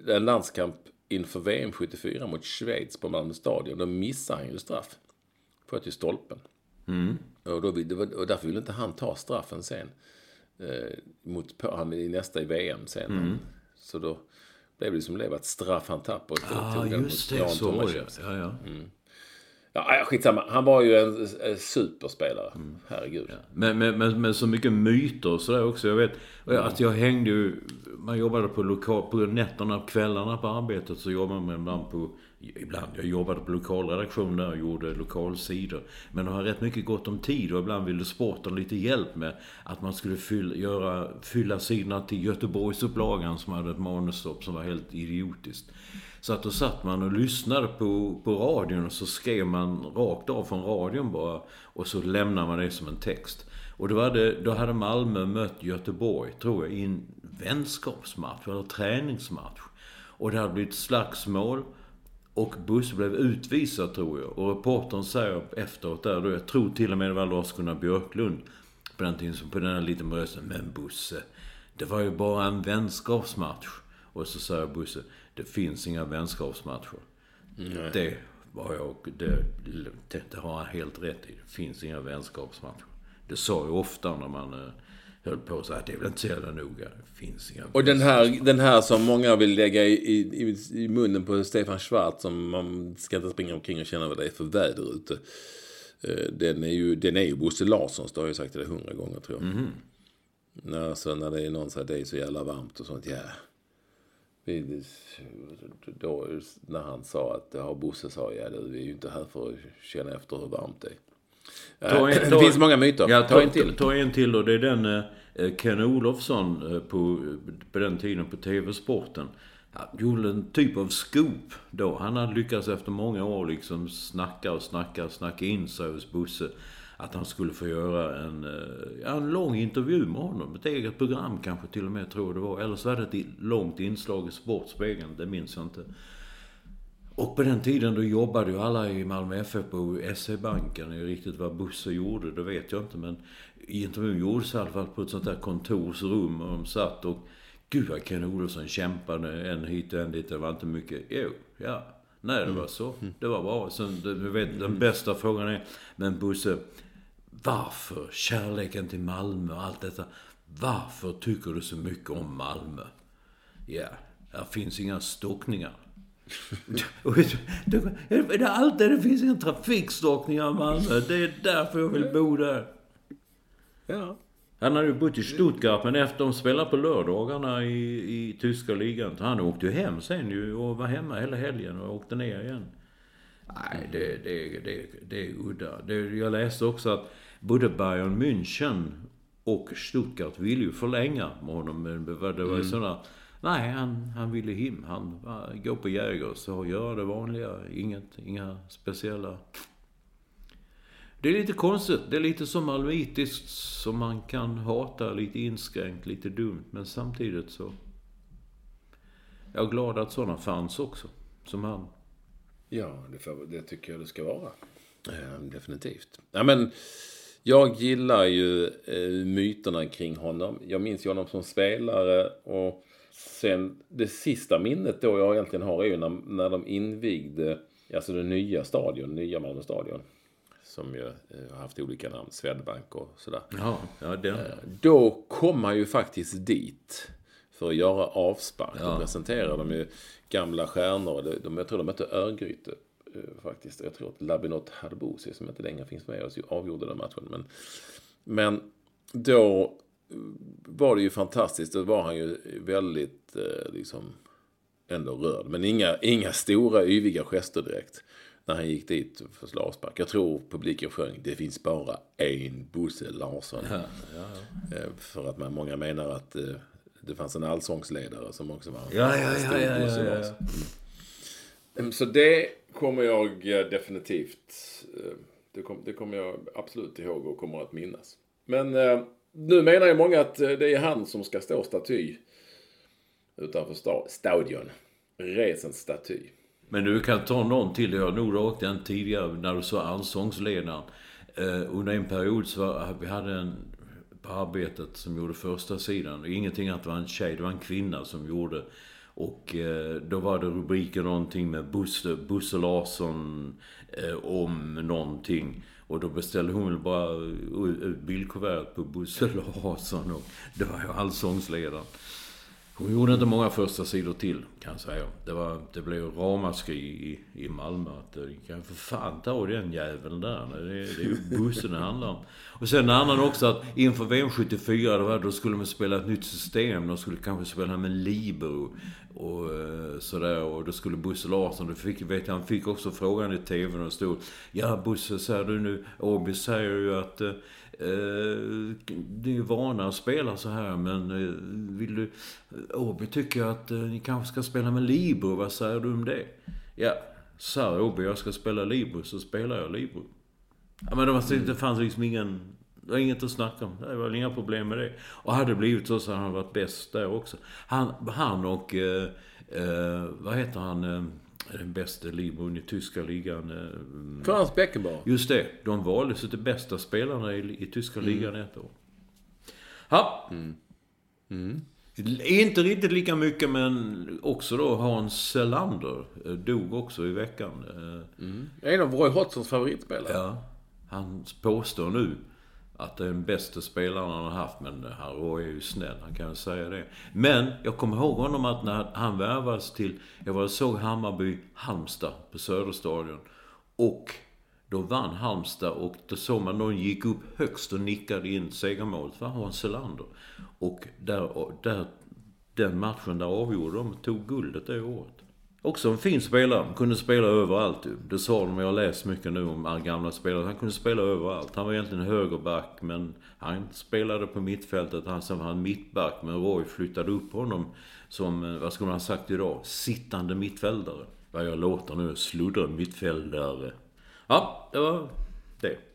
en landskamp inför VM 74 mot Schweiz på Malmö stadion. Då missade han ju straff. Sköt i stolpen. Och, då, och därför ville inte han ta straffen sen. Eh, mot, han i nästa i VM sen. Så då blev det som blev att straff han tappade. den just det. Så var det. Ja, ja. Ja, ja, skitsamma. Han var ju en, en superspelare. Mm. Herregud. Men, men, men, men så mycket myter och sådär också. Jag vet jag- att jag hängde ju... Man jobbade på lokal... På nätterna, kvällarna på arbetet så jobbade man ibland på Ibland. Jag jobbade på lokalredaktion där och gjorde lokalsidor. Men de har rätt mycket gott om tid och ibland ville sporten lite hjälp med att man skulle fylla, göra, fylla sidorna till Göteborgsupplagan som hade ett manusstopp som var helt idiotiskt. Så att då satt man och lyssnade på, på radion och så skrev man rakt av från radion bara. Och så lämnade man det som en text. Och då hade, då hade Malmö mött Göteborg, tror jag, i en vänskapsmatch eller träningsmatch. Och det hade blivit slagsmål. Och Bosse blev utvisad, tror jag. Och reportern säger efteråt där då, jag tror till och med det var Lars-Gunnar Björklund på den tiden, som på den här liten rösten. Men Bosse, det var ju bara en vänskapsmatch. Och så säger Bosse, det finns inga vänskapsmatcher. Nej. Det var jag, det, det, det har han helt rätt i. Det finns inga vänskapsmatcher. Det sa ju ofta när man höll på så att det är väl inte så jävla noga. Det finns inga Och den här, den här som många vill lägga i, i, i munnen på Stefan Schwarz som man ska inte springa omkring och känna vad det är för väder ute. Eh, den är ju, den är ju Bosse Larssons, det har jag sagt det hundra gånger tror jag. Mm. När, alltså, när det är någon som säger det är så jävla varmt och sånt, ja. Då, när han sa att, ja Bosse sa, ja du, vi är ju inte här för att känna efter hur varmt det är. Ta en, ta, det finns många myter. Ja, ta, ta en till. Ta, en till och det är den eh, Ken Olofsson eh, på, på den tiden på TV-sporten. Han gjorde en typ av scoop då. Han hade lyckats efter många år liksom snacka och snacka, snacka in sig hos Bosse. Att han skulle få göra en, eh, en lång intervju med honom. Ett eget program kanske till och med tror jag det var. Eller så var det ett långt inslag i Sportspegeln, det minns jag inte. Och på den tiden då jobbade ju alla i Malmö FF på SE-banken. Riktigt vad Bosse gjorde, det vet jag inte. Men intervjun gjordes i alla fall på ett sånt där kontorsrum. Och de satt och... Gud vad Ken Olofsson kämpade en hit och en dit. Det var inte mycket. Jo, ja. Nej, det mm. var så. Det var bra. Sen, du vet, den mm. bästa frågan är... Men Bosse, varför kärleken till Malmö och allt detta? Varför tycker du så mycket om Malmö? Ja, här finns inga stockningar. Det är alltid det finns en trafikstockning i Malmö. Det är därför jag vill bo där. Ja. Han hade ju bott i Stuttgart, men efter de spelade på lördagarna i, i tyska ligan. Han åkte ju hem sen ju och var hemma hela helgen och åkte ner igen. Nej, det, det, det, det är udda. Det, jag läste också att både Bayern München och Stuttgart ville ju förlänga med honom. Men det var ju mm. sådana Nej, han, han ville hem. Han går gå på Jägers och göra det vanliga. Inget, inga speciella... Det är lite konstigt. Det är lite som malmöitiskt som man kan hata. Lite inskränkt, lite dumt. Men samtidigt så... Jag är glad att sådana fanns också. Som han. Ja, det, för, det tycker jag det ska vara. Ehm, definitivt. Ja, men jag gillar ju eh, myterna kring honom. Jag minns ju honom som spelare och Sen det sista minnet då jag egentligen har är ju när, när de invigde alltså den nya stadion, nya Malmö stadion. Som ju eh, har haft olika namn, Swedbank och sådär. Ja, ja, det... Eh, då kom man ju faktiskt dit för att göra avspark. Ja. Då presenterade de ju gamla stjärnor. De, de, jag tror de mötte Örgryte eh, faktiskt. Jag tror att Labinot Hadbosi som inte längre finns med oss avgjorde den matchen. Men, men då var det ju fantastiskt. Då var han ju väldigt eh, liksom ändå rörd. Men inga, inga stora yviga gester direkt. När han gick dit för slavspark. Jag tror publiken sjöng Det finns bara en Bosse Larsson. Ja, ja, ja. Eh, för att man, många menar att eh, det fanns en allsångsledare som också var en ja, ja, stor ja, Bosse Larsson. Mm. Så det kommer jag definitivt det kommer jag absolut ihåg och kommer att minnas. Men nu menar ju många att eh, det är han som ska stå staty utanför sta stadion. Resens staty. Men du kan ta någon till. Jag har nog rakt den tidigare när du sa allsångsledaren. Eh, under en period så var, vi hade en på arbetet som gjorde första sidan. Ingenting att det var en tjej, det var en kvinna som gjorde. Och eh, då var det rubriker någonting med Bosse, Bosse Larsson eh, om någonting. Och då beställde hon väl bara eh, ut bildkuvertet på Bosse Larsson och det var ju allsångsledaren. Hon gjorde inte många första sidor till, kan jag säga. Det, var, det blev ramaskri i, i Malmö. Att det kan för fan ta den jäveln där. Det, det är ju bussen det handlar om. Och sen en annan också att inför VM 74, då, då skulle man spela ett nytt system. De skulle kanske spela med Libero och eh, sådär. Och då skulle Bosse Larsson, då fick, vet jag, han fick också frågan i TV och stod Ja Bosse, säger du nu, Åby säger ju att eh, eh, ni är ju vana att spela så här men eh, vill du... Åby tycker att eh, ni kanske ska spela med Libro, vad säger du om det? Ja, sa Åby jag ska spela Libro så spelar jag Libro. Ja, men det, var, det fanns liksom ingen... Det var inget att snacka om. Det var inga problem med det. Och hade det blivit så så hade han varit bäst där också. Han, han och... Eh, eh, vad heter han? Den bästa Libron i tyska ligan. eh, Frans Beckenbauer. Just det. De valdes till bästa spelarna i, i tyska ligan ett år. Ja. Inte riktigt lika mycket men också då Hans Selander eh, dog också i veckan. Eh, En av Roy Hodgsons favoritspelare. Ja. Han påstår nu att det är den bästa spelaren han har haft. Men han Roy är ju snäll, han kan ju säga det. Men jag kommer ihåg honom att när han värvades till... Jag var och såg Hammarby Halmstad på Söderstadion. Och då vann Halmstad och då såg man någon gick upp högst och nickade in segermålet för Hans Selander. Och där, och där, den matchen där avgjorde de tog guldet det året. Också en fin spelare. Kunde spela överallt ju. Det sa de, jag har läst mycket nu om gamla spelare. Han kunde spela överallt. Han var egentligen högerback men han spelade på mittfältet. Han sen var han mittback men Roy flyttade upp honom som, eh, vad skulle man ha sagt idag, sittande mittfältare. Vad jag låter nu, sluddra mittfältare. Ja, det var det.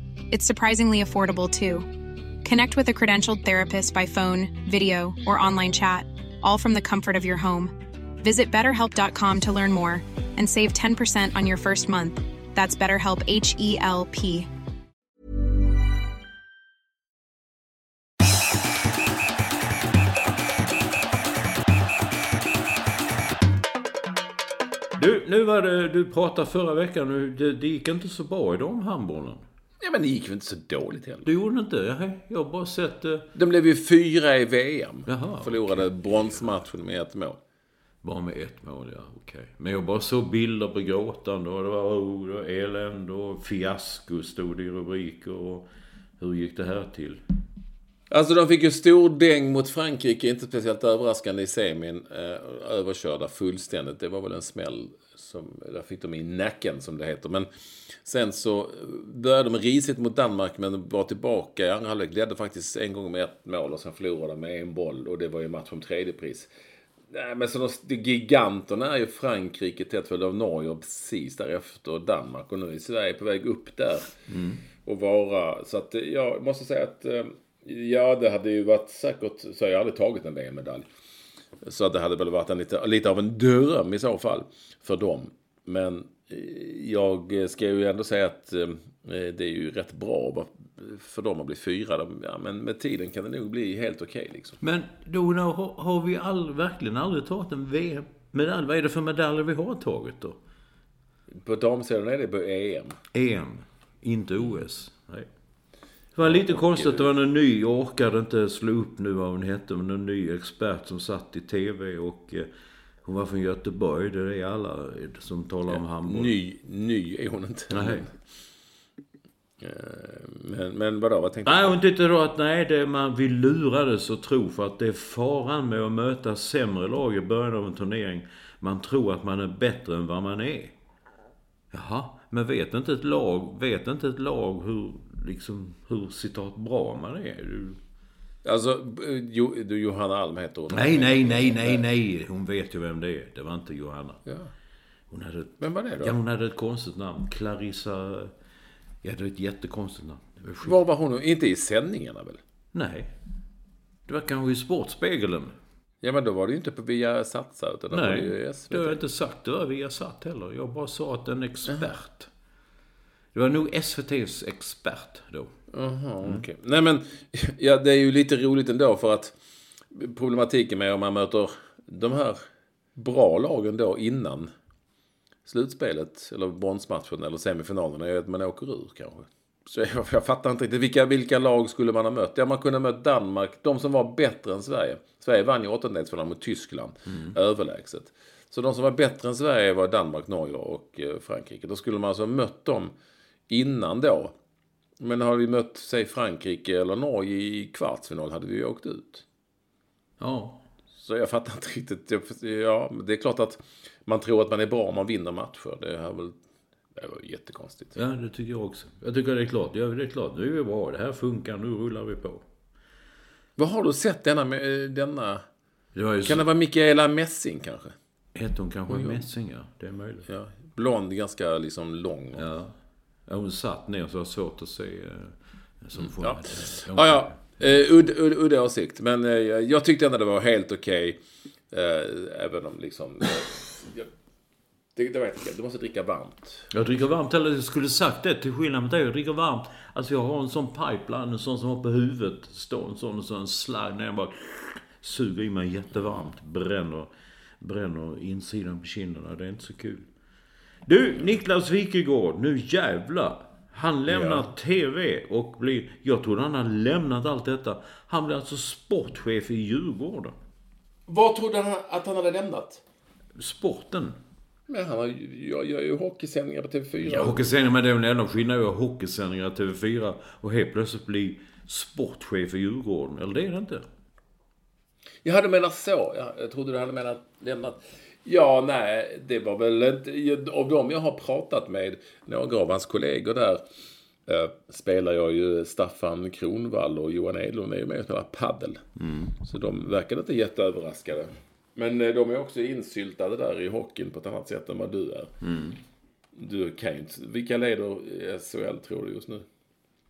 It's surprisingly affordable too. Connect with a credentialed therapist by phone, video, or online chat, all from the comfort of your home. Visit betterhelp.com to learn more and save 10% on your first month. That's BetterHelp H E L P. Du, nu var det, du pratade förra veckan, det, det gick inte så bra i de handbollen. Ja, men det gick väl inte så dåligt heller. Du gjorde inte? Nej, jag har bara sett... Eh, De blev ju fyra i VM. Jaha, Förlorade bronsmatchen med ett mål. bara med ett mål, ja. Okej. Men jag bara såg bilder på gråtande och det var det var elände och fiasko stod det i rubriker. Och hur gick det här till? Alltså de fick ju stor däng mot Frankrike, inte speciellt överraskande i semin. Eh, överkörda fullständigt. Det var väl en smäll som, där fick de i nacken som det heter. Men sen så började de risigt mot Danmark men var tillbaka i andra halvlek. Ledde faktiskt en gång med ett mål och sen förlorade de med en boll och det var ju match om tredje pris. Nej, men så de, de giganterna är ju Frankrike tätt följd av Norge och precis därefter Danmark. Och nu är Sverige på väg upp där. Och vara. Så att jag måste säga att eh, ja, det hade ju varit säkert, så har jag aldrig tagit en VM-medalj. Så det hade väl varit en lite, lite av en dröm i så fall för dem. Men eh, jag ska ju ändå säga att eh, det är ju rätt bra för dem att bli fyra. Ja, men med tiden kan det nog bli helt okej liksom. Men då har vi all, verkligen aldrig tagit en VM-medalj. Vad är det för medaljer vi har tagit då? På damsidan är det på EM. EM, inte OS. Nej. Det var lite konstigt, det var någon ny, jag orkade inte slå upp nu vad hon hette, men någon ny expert som satt i TV och eh, hon var från Göteborg, det är alla som talar om handboll. Ny, ny är hon inte. Nej. Eh, Men, men vadå, vad tänkte Nej, du? hon tyckte då att nej, det man vill lurades att tro för att det är faran med att möta sämre lag i början av en turnering. Man tror att man är bättre än vad man är. Jaha, men vet inte ett lag, vet inte ett lag hur, liksom, hur citat bra man är? Du... Alltså, eh, jo, du, Johanna Alm heter hon. Nej, nej, nej, nej, nej. Hon vet ju vem det är. Det var inte Johanna. Ja. Hon hade, Vem var det då? ja, hon hade ett konstigt namn. Clarissa... Ja, det är ett jättekonstigt namn. Var. Var var hon? Inte i sändningarna väl? Nej. Det var kanske i Sportspegeln. Ja, men då var det ju inte på Via Satsa, utan då var det Nej, ju i det SVT. har jag inte sagt. Det var via satt heller. Jag bara sa att en expert. Det var nog SVTs expert då. Jaha, okej. Nej, men ja, det är ju lite roligt ändå för att problematiken med om man möter de här bra lagen då innan slutspelet, eller bronsmatchen, eller semifinalerna, är att man åker ur kanske. Så jag, jag fattar inte riktigt. Vilka, vilka lag skulle man ha mött? Ja, man kunde ha mött Danmark, de som var bättre än Sverige. Sverige vann ju åttondelsfinalen mot Tyskland, överlägset. Så de som var bättre än Sverige var Danmark, Norge och eh, Frankrike. Då skulle man alltså ha mött dem innan då. Men har vi mött, säg Frankrike eller Norge i kvartsfinal hade vi ju åkt ut. Ja. Så jag fattar inte riktigt. Ja, det är klart att man tror att man är bra om man vinner matcher. Det är väl... Det var jättekonstigt. ja, det tycker jag också. Jag tycker det är klart. Ja, det är klart. Nu är vi bra. Det här funkar. Nu rullar vi på. Vad har du sett denna... denna Det kan det vara Mikaela Messing kanske? Hette hon kanske Messing, ja. Det är möjligt. Ja. Blond, ganska liksom lång. Ja. ja. Hon satt ner så det var svårt att se. eh, Som får Ja. Ja, ja. Uh, udda ud, åsikt. Men eh, jag tyckte ändå det var helt okej. Eh, även om liksom... eh, jag, det, det vet jag. Du måste dricka varmt. Jag dricker varmt, eller jag skulle sagt det till skillnad mot dig. Jag dricker varmt. Alltså jag har en sån pipeline, en sån som har på huvudet. Står en sån och så en slide ner bara suger i mig jättevarmt. Bränner, bränner insidan på kinderna. Det är inte så kul. Du, Niklas Wikegård. Nu jävlar. Han lämnar Ja. TV och blir... Jag trodde han hade lämnat allt detta. Han blir alltså sportchef i Djurgården. Vad trodde han att han hade lämnat? Sporten. Men han har, jag gör ju hockeysändningar på TV4. Ja, hockeysändningar, men det är väl en enda skillnad. Jag hockeysändningar i TV4 och helt plötsligt bli sportchef i Djurgården. Eller det är det inte. Jaha, du menar så. Ja, jag trodde du hade menat lämnat. Ja, nej, det var väl inte... Av dem jag har pratat med, några av hans kollegor där, eh, spelar jag ju Staffan Kronvall och Johan Edlund är ju med och spelar paddel. Så de verkade inte jätteöverraskade. Men eh, de är också insyltade där i hockeyn på ett annat sätt än vad du är. Du kan ju inte... Vilka leder SHL tror du just nu?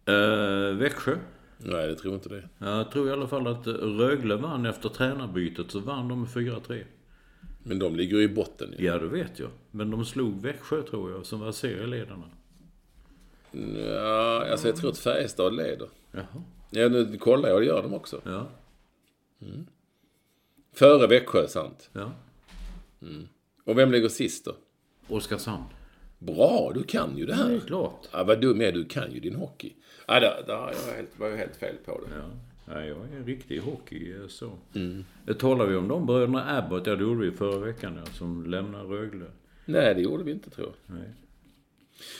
Uh, Växjö. Nej, det tror inte det. Jag tror i alla fall att Rögle vann efter tränarbytet. Så vann de med 4-3. Men de ligger ju i botten ju. Ja, det vet jag. Men de slog Växjö tror jag, som var serieledarna. Ja, alltså jag tror att Färjestad leder. Jaha. Ja, nu kollar jag det gör de också. Ja. Före Växjö, sant. Ja. Och vem ligger sist då? Oskarshamn. Bra, du kan ju det Det är här. klart. Ja, vad dum är du, kan ju din hockey. Ja, där, där har jag helt, var jag helt fel på det. Ja. Ja, jag är en riktig hockey eh, så. Det talar vi om de bröderna Abbott, ja det gjorde vi förra veckan ja, som lämnar Rögle. Nej, det gjorde vi inte tror jag. Nej.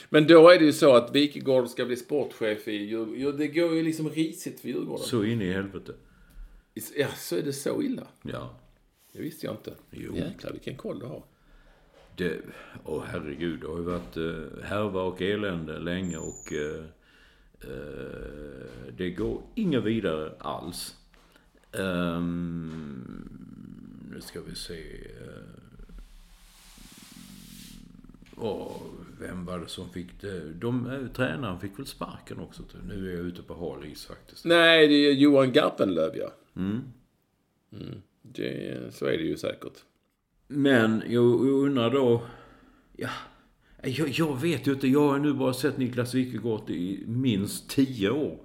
Men då är det ju så att Wikegård ska bli sportchef i Djurgården. Det går ju liksom risigt för Djurgården. Så in i helvete. Ja, så är det så illa? Ja. Det visste jag inte. Jo. Jäklar, vilken koll du har. Det, åh herregud, det har ju varit eh, härva och elände länge och eh, eh, det går inget vidare alls. Ehm, nu ska vi se. eh, åh, vem var det som fick det? De, eh, tränaren fick väl sparken också. jag. Nu är jag ute på hal is faktiskt. Nej, det är Johan Garpenlöv, ja. Mm. Det, så är det ju säkert. Men jag, jag undrar då... Ja, jag, jag vet ju inte. Jag har nu bara sett Niklas Wikegård i minst tio år.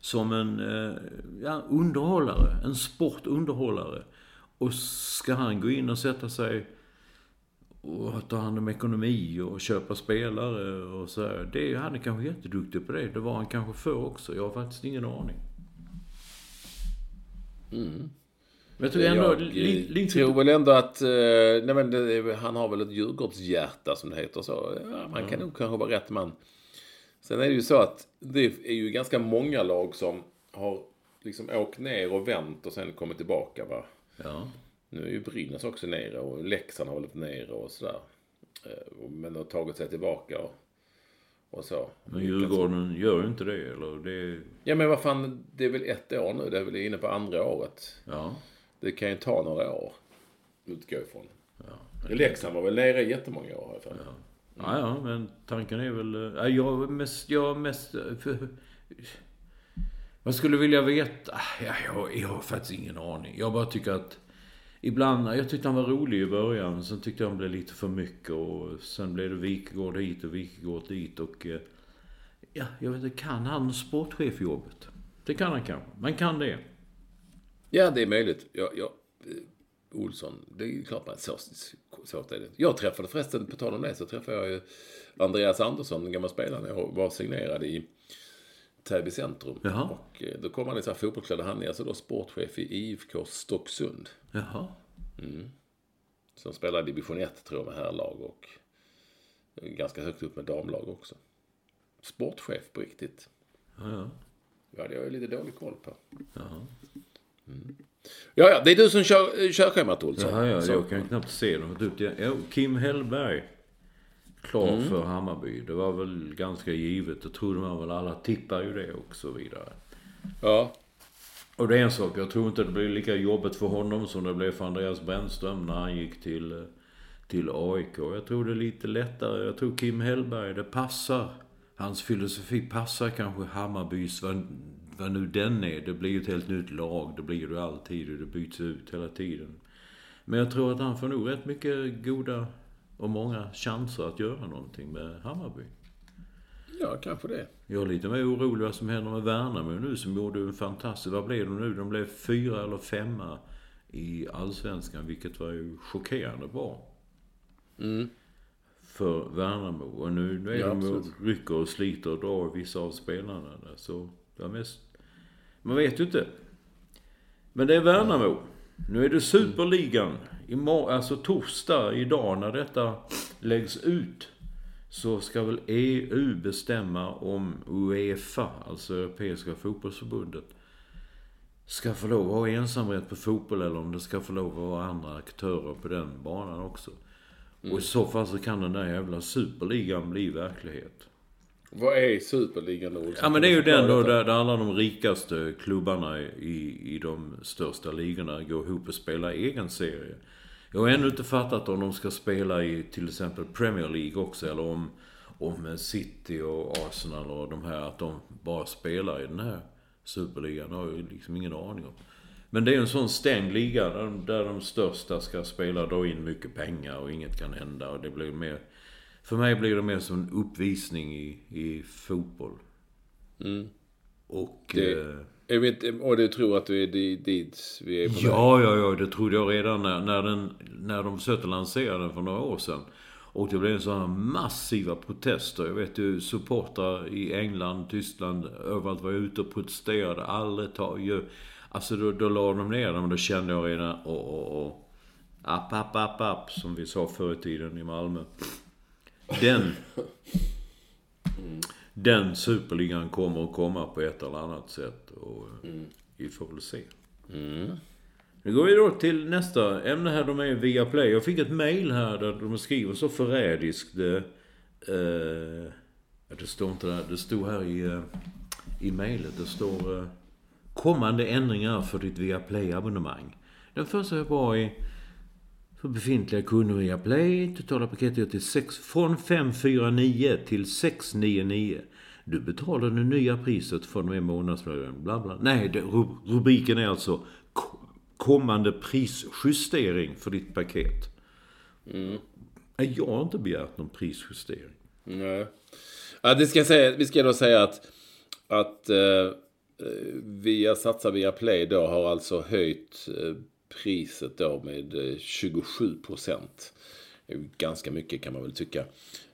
Som en eh, ja, underhållare. En sportunderhållare. Och ska han gå in och sätta sig och ta hand om ekonomi och köpa spelare och så här. Det, han är kanske jätteduktig på det. Det var han kanske förr också. Jag har faktiskt ingen aning. Mm. Men jag tror ändå... Jag li, li, tror väl ändå att, eh, nej men det, han har väl ett Djurgårdshjärta som det heter så. Ja, man kan nog kanske vara rätt man. Sen är det ju så att det är ju ganska många lag som har liksom åkt ner och vänt och sen kommit tillbaka va. Ja. Nu är ju Brynäs också nere och Leksand har varit nere och sådär. Eh, Men har tagit sig tillbaka och, och så. Men Djurgården gör ju inte det, eller? Det... Ja men vad fan, det är väl ett år nu. Det är väl inne på andra året. Ja. Det kan ju ta några år. Utgår ifrån. ja. Leksand var väl nere i jättemånga år har jag för mig. Ja, ja, men tanken är väl... Ja, jag mest... Jag mest för, jag skulle vilja veta... Ja, jag, jag har faktiskt ingen aning. Jag bara tycker att... Ibland, jag tyckte han var rolig i början, sen tyckte jag han blev lite för mycket och sen blev det Wikegård hit och Wikegård dit och... eh, Ja, jag vet inte, kan han sportchefjobbet? Det kan han kanske. Man kan det. Ja, det är möjligt. Jag, jag, eh, Olsson, det är klart man så svårt är det. Jag träffade förresten, på tal om det, så träffade jag ju Andreas Andersson, den gamla spelaren. Jag var signerad i Täby centrum. Jaha. Och eh, då kom han i så här fotbollskläder. Han är alltså då sportchef i IFK Stocksund. Jaha. Som spelar i division 1 tror jag med herrlag och ganska högt upp med damlag också. Sportchef på riktigt. Ja, ja. Ja, det har jag lite dålig koll på. Jaha. Ja, ja, det är du som kör, kör schemat Olsson. Jaha, ja, Så. jag kan knappt se dem. Kim Hellberg. Klar Mm. för Hammarby. Det var väl ganska givet. Det trodde man väl. Alla tippar ju det och så vidare. Ja, Och det är en sak. Jag tror inte det blir lika jobbigt för honom som det blev för Andreas Brännström när han gick till, eh, till AIK. Jag tror det är lite lättare. Jag tror Kim Hellberg, det passar. Hans filosofi passar kanske Hammarbys, vad, nu den är. Det blir ju ett helt nytt lag. Det blir det alltid och det byts ut hela tiden. Men jag tror att han får nog rätt mycket goda och många chanser att göra någonting med Hammarby. ja kanske det. Jag är lite mer orolig vad som händer med Värnamo nu som gjorde en fantastisk... Vad blev de nu? De blev fyra eller femma i Allsvenskan, vilket var ju chockerande bra. För Värnamo. Och nu, nu är Ja, de och rycker och sliter och drar vissa av spelarna där. Så det var mest... Man vet ju inte. Men det är Värnamo. Nu är det Superligan. Imorgon, alltså torsdag idag när detta läggs ut. Så ska väl EU bestämma om Uefa, alltså Europeiska fotbollsförbundet, ska få lov att ha ensamrätt på fotboll eller om det ska få lov att vara andra aktörer på den banan också. Och i så fall så kan den där jävla superligan bli verklighet. Vad är Superligan då Ja men det är ju den då där, där alla de rikaste klubbarna i, i de största ligorna går ihop och spelar egen serie. Jag har ännu inte fattat om de ska spela i till exempel Premier League också eller om, om City och Arsenal och de här att de bara spelar i den här superligan. Det har jag ju liksom ingen aning om. Men det är ju en sån stängd liga där, de- där de största ska spela och dra in mycket pengar och inget kan hända och det blir mer... För mig blir det mer som en uppvisning i, i fotboll. Och... Det- eh, Jag vet, och du tror att du är di- dit vi är på? Ja, ja, ja, det trodde jag redan när, när, den, när de försökte lansera den för några år sedan. Och det blev sådana massiva protester. Jag vet ju supportrar i England, Tyskland, överallt var jag ute och protesterade. Aldrig ta, ju, Alltså då, då la de ner den och då kände jag redan, åh, åh, åh. App, app, app, app, som vi sa förr i tiden i Malmö. Den... Den superligan kommer att komma på ett eller annat sätt. Och vi får väl se. Nu går vi då till nästa ämne här. De är via Play. Jag fick ett mail här där de skriver så förrädiskt. Det, eh, ja, det står inte där. Det stod här i, eh, i mailet. Det står eh, kommande ändringar för ditt Viaplay-abonnemang. Den första februari för befintliga kunder via Play. Totala paketet går till 6, från 549 till 699. Du betalar det nya priset från och med månadslönen. Bla bla. Nej, det, ru- rubriken är alltså ko- kommande prisjustering för ditt paket. Nej, Jag har inte begärt någon prisjustering. Nej. Ja, det ska säga, vi ska då säga att, att eh, eh, via Satsa via Play då har alltså höjt eh, priset då med eh, 27 procent. Det är ju ganska mycket kan man väl tycka.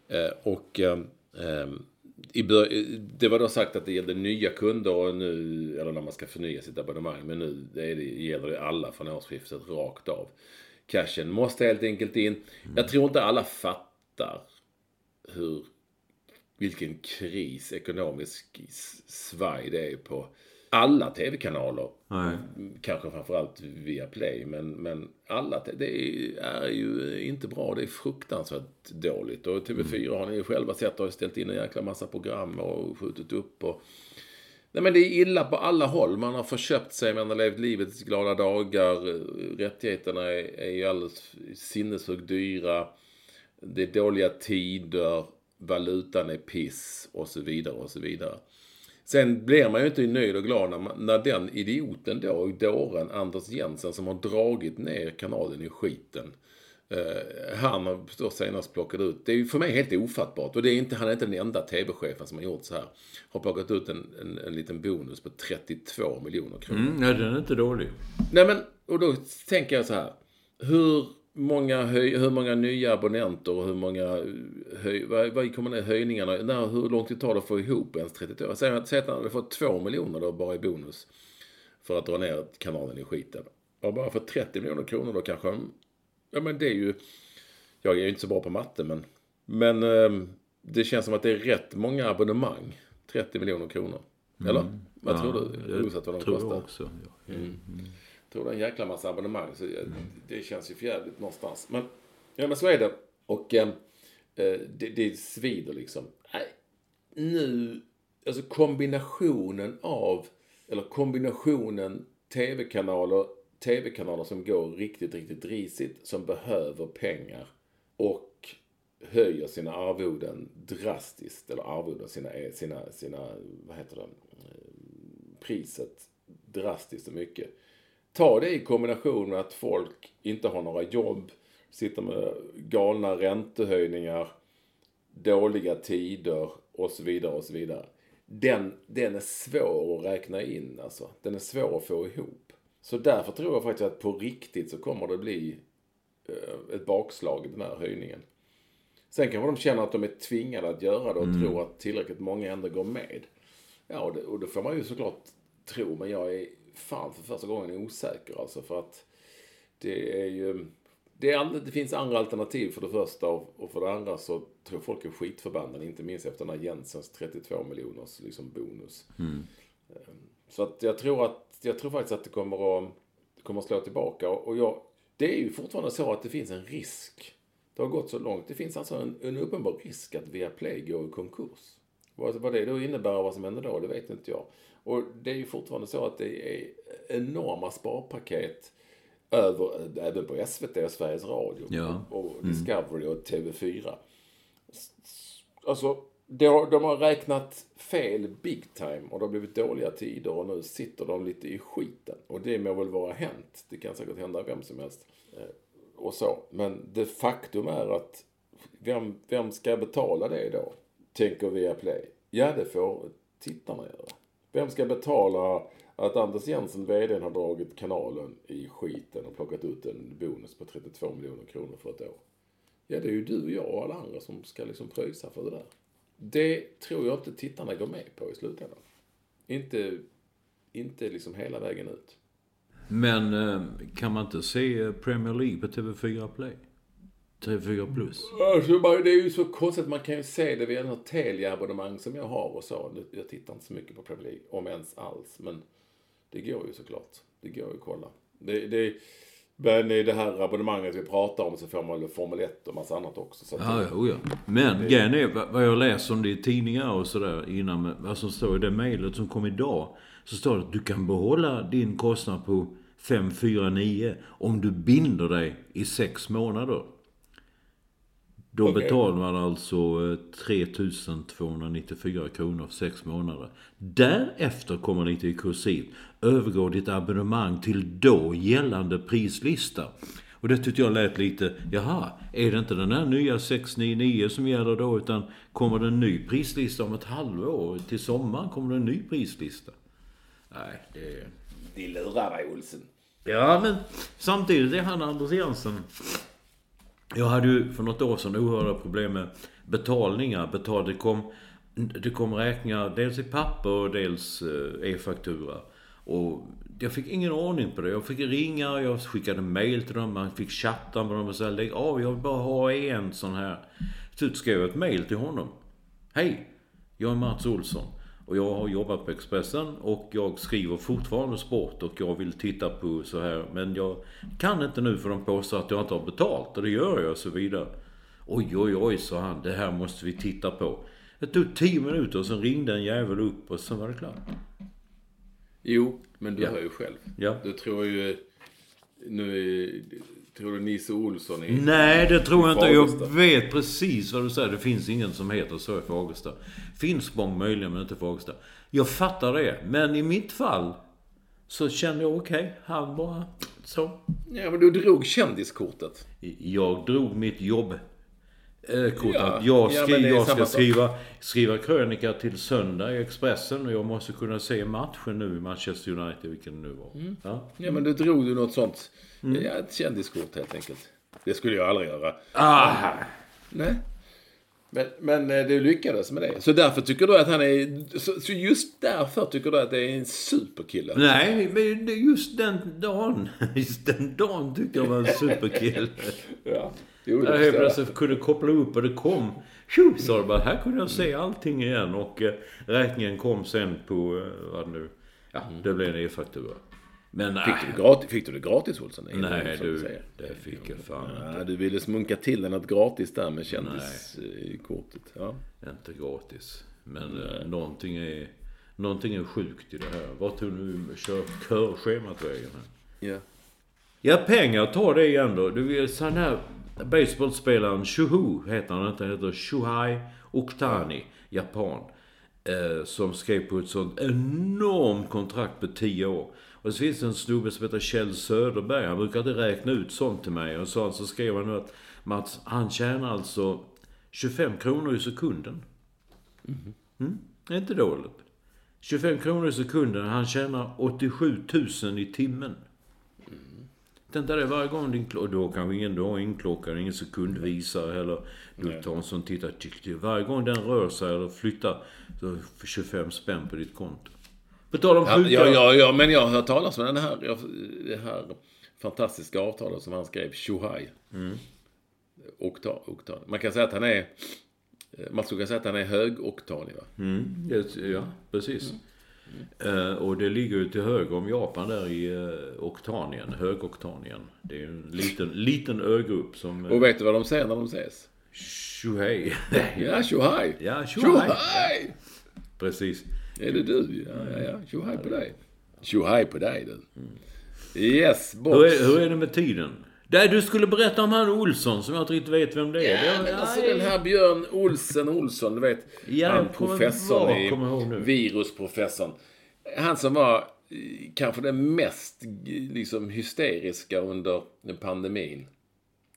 Eh, och eh, eh, bör, det var då sagt att det gällde nya kunder och nu, eller när man ska förnya sitt abonnemang. Men nu det gäller det alla från årsskiftet rakt av. Cashen måste helt enkelt in. Jag tror inte alla fattar hur, vilken kris, ekonomisk svaj det är på alla tv-kanaler. Nej. Kanske framförallt via Play. Men, men alla, det är ju inte bra. Det är fruktansvärt dåligt. Och TV4 har ni ju själva sett har ställt in en jäkla massa program och skjutit upp. Och... Nej men det är illa på alla håll. Man har förköpt sig, man har levt livets glada dagar. Rättigheterna är, är ju alldeles sinnessjukt dyra. Det är dåliga tider. Valutan är piss och så vidare och så vidare. Sen blir man ju inte nöjd och glad när, man, när den idioten då, dåren Anders Jensen som har dragit ner kanalen i skiten. Eh, han har då senast plockat ut, det är ju för mig helt ofattbart och det är inte, han är inte den enda tv-chefen som har gjort så här. Har plockat ut en, en, en liten bonus på 32 miljoner kronor. Mm, ja, den är inte dålig. Nej men, och då tänker jag så här. Hur många, höj, hur många nya abonnenter och hur många höj, vad, vad kommer ner höjningarna? När, hur långt det tar det att få ihop ens 32? Säg att, han hade fått 2 miljoner då bara i bonus. För att dra ner kanalen i skiten. Och bara för 30 miljoner kronor då kanske. Ja men det är ju. Jag är ju inte så bra på matte men. Men eh, det känns som att det är rätt många abonnemang. 30 miljoner kronor. Eller? Mm. Vad ja, tror du? Oavsett vad de tror kostar. jag också. Ja. Mm. tror det en jäkla massa abonnemang. Så det, det känns ju förjävligt någonstans. Men, ja men så är det. Och eh, eh, det, det svider liksom. Nej, nu, alltså kombinationen av, eller kombinationen tv-kanaler, tv-kanaler som går riktigt, riktigt risigt, som behöver pengar och höjer sina arvoden drastiskt, eller arvoden, sina, sina, sina vad heter det, eh, priset drastiskt och mycket. Ta det i kombination med att folk inte har några jobb, sitter med galna räntehöjningar, dåliga tider och så vidare och så vidare. Den, den är svår att räkna in alltså. Den är svår att få ihop. Så därför tror jag faktiskt att på riktigt så kommer det bli eh, ett bakslag i den här höjningen. Sen kanske de känner att de är tvingade att göra det och mm. tror att tillräckligt många ändå går med. Ja, och det, och det får man ju såklart tro, men jag är fan för första gången osäker alltså. För att det är ju... Det, är, det finns andra alternativ för det första och för det andra så tror folk är skitförbannade. Inte minst efter den här Jensens 32 miljoners liksom bonus. Mm. Så att jag tror att, jag tror faktiskt att det kommer att, det kommer att slå tillbaka. Och jag, det är ju fortfarande så att det finns en risk. Det har gått så långt. Det finns alltså en, en uppenbar risk att Viaplay går i konkurs. Vad, vad det då innebär och vad som händer då, det vet inte jag. Och det är ju fortfarande så att det är enorma sparpaket över, även på SVT och Sveriges Radio. Ja. Och Discovery och TV4. Alltså, de har räknat fel big time och det har blivit dåliga tider och nu sitter de lite i skiten. Och det må väl vara hänt. Det kan säkert hända vem som helst. Och så. Men det faktum är att vem, vem ska betala det då? Tänker Viaplay. Ja, det får tittarna göra. Vem ska betala att Anders Jensen, vdn, har dragit kanalen i skiten och plockat ut en bonus på 32 miljoner kronor för ett år? Ja, det är ju du och jag och alla andra som ska liksom pröjsa för det där. Det tror jag inte tittarna går med på i slutändan. Inte, inte liksom hela vägen ut. Men eh, kan man inte se Premier League på TV4 Play? TV4 Plus? Alltså, det är ju så konstigt. Man kan ju se det via något Telia-abonnemang som jag har och så. Jag tittar inte så mycket på Premier League, om ens alls. Men det går ju såklart. Det går ju att kolla. Det, det, men i det här abonnemanget vi pratar om så får man Formel 1 och massa annat också. Så ja, ja, ja. Men grejen är, vad jag läser om det i tidningar och sådär innan, vad som står i det mejlet som kom idag. Så står det att du kan behålla din kostnad på 549 om du binder dig i sex månader. Då okay. betalar man alltså 3294 kronor för sex månader. Därefter kommer det i kursiv. Övergår ditt abonnemang till då gällande prislista. Och det tyckte jag lät lite, jaha, är det inte den här nya 699 som gäller då utan kommer det en ny prislista om ett halvår? Till sommaren kommer det en ny prislista? Nej, det... De lurar dig Olsen. Ja, men samtidigt är han Anders Jensen jag hade ju för något år sedan oerhörda problem med betalningar. Betal, det, kom, det kom räkningar dels i papper och dels eh, e-faktura. Och jag fick ingen ordning på det. Jag fick ringa, jag skickade mail till dem, man fick chatta med dem och säga lägg av, jag vill bara ha en sån här. Till slut skrev jag ett mail till honom. Hej! Jag är Mats Olsson. Och jag har jobbat på Expressen och jag skriver fortfarande sport och jag vill titta på så här. Men jag kan inte nu för de påstår att jag inte har betalt och det gör jag och så vidare. Oj, oj, oj, sa han. Det här måste vi titta på. Det tog tio minuter och sen ringde en jävel upp och sen var det klart. Jo, men du Ja. hör ju själv. Ja. Du tror ju... Nu tror du Nisse Olsson i... Nej, det tror jag inte. Jag vet precis vad du säger. Det finns ingen som heter så i Fagersta. Finspång möjligen, men inte Fagersta. Jag fattar det. Men i mitt fall så kände jag okej, han bara så. Ja, men du drog kändiskortet. Jag drog mitt jobb. Eh, kort Ja, att jag, ja, skri, är jag ska sak. skriva, skriva krönika till söndag i Expressen och jag måste kunna se matchen nu i Manchester United, vilken det nu var. Mm. Ja. Ja, men du drog du något sånt. Mm. Ja, ett kändiskort helt enkelt. Det skulle jag aldrig göra. Ah, Nej. Men, men eh, du lyckades med det. Så därför tycker du att han är... Så, så just därför tycker du att det är en superkille? nej, men just den dagen, just den dagen tyckte jag var en superkille. Ja. Jo, det Jag helt plötsligt kunde koppla upp och det kom. Tjo, sa det bara. Här kunde jag se allting igen. Och eh, räkningen kom sen på, eh, vad det nu, ja, det blev en e-faktura. Men Fick nej, du, det gratis, fick du det gratis Olsson? Nej du, säger. det fick jag fan Ja, du ville smunka till den något gratis där med kändiskortet. Ja. inte gratis. Men eh, någonting är, någonting är sjukt i det här. Vart tog nu kör körschemat vägen här? ja. Ja, pengar, ta det igen då. Du vet, sån här baseballspelaren Shuhu heter han inte. Han heter Shuhai Oktani, japan. Eh, som skrev på ett sånt enormt kontrakt på 10 år. Och så finns det en snubbe som heter Kjell Söderberg. Han brukar inte räkna ut sånt till mig. Och så, så skrev han nu att Mats, han tjänar alltså 25 kronor i sekunden. Mm, det är inte dåligt. 25 kronor i sekunden. Han tjänar 87 000 i timmen. Tänk dig det varje gång din klocka, då kanske ingen, du har ingen klocka, ingen sekundvisare heller. Du tar en sån titta, tick, tick. varje gång den rör sig eller flyttar, så får 25 spänn på ditt konto. På tal om sjuka... ja, ja, ja, men jag har hört talas om den här, det här fantastiska avtalet som han skrev, Shuhai. Mm. Okta, oktan. Man kan säga att han är, man skulle kunna säga att han är högoktanig va? Mm, ja, precis. Eh, och det ligger ju till höger om Japan där i uh, Oktanien, högoktanien. Det är ju en liten, liten ögrupp som... Uh, Och vet du vad de säger när de ses? Shuhei. Ja, Shuhai! Ja, Shuhai. Shuhai! precis. Är det du? Ja, ja, ja. Tjohaj på dig. Tjohaj på dig du. Yes, boss. Hur är, hur är det med tiden? Nej, du skulle berätta om han Olsson som jag inte riktigt vet vem det är. Ja, men alltså den här Björn Olsen Olsson, du vet. Ja, han professorn i virusprofessorn. Han som var eh, kanske den mest eh, liksom hysteriska under pandemin.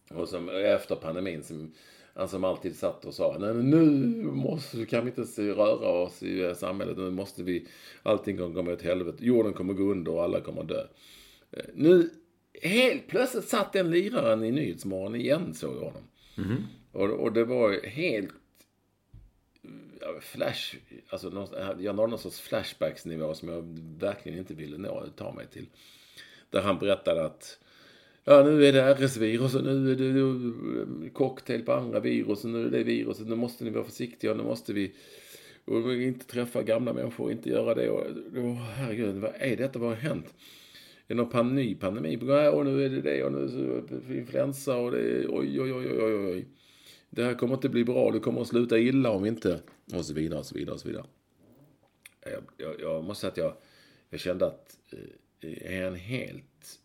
Och som efter pandemin som han som alltid satt och sa Nej, men nu måste, kan vi inte röra oss i samhället. Nu måste vi, allting kommer gå åt helvete. Jorden kommer gå under och alla kommer dö. Eh, Nu, helt plötsligt satt den liraren i Nyhetsmorgon igen, såg jag honom. Och, och det var helt flash, alltså jag nådde någon sorts flashbacksnivå som jag verkligen inte ville nå, ta mig till. Där han berättade att Ja, nu är det RS-virus och nu är det eh, cocktail på andra virus och nu är det viruset. Nu måste ni vara försiktiga. Nu måste vi och inte träffa gamla människor, och inte göra det. Och, och, herregud, vad är detta? Vad har hänt? Är det någon ny pandemi på gång? Ja, Och nu är det det och nu är det influensa och det är oj, oj, oj, oj, oj. Det här kommer inte bli bra. Det kommer att sluta illa om inte... Och så vidare, och så vidare, och så vidare. Jag, jag, jag måste säga att jag, jag kände att eh, är han helt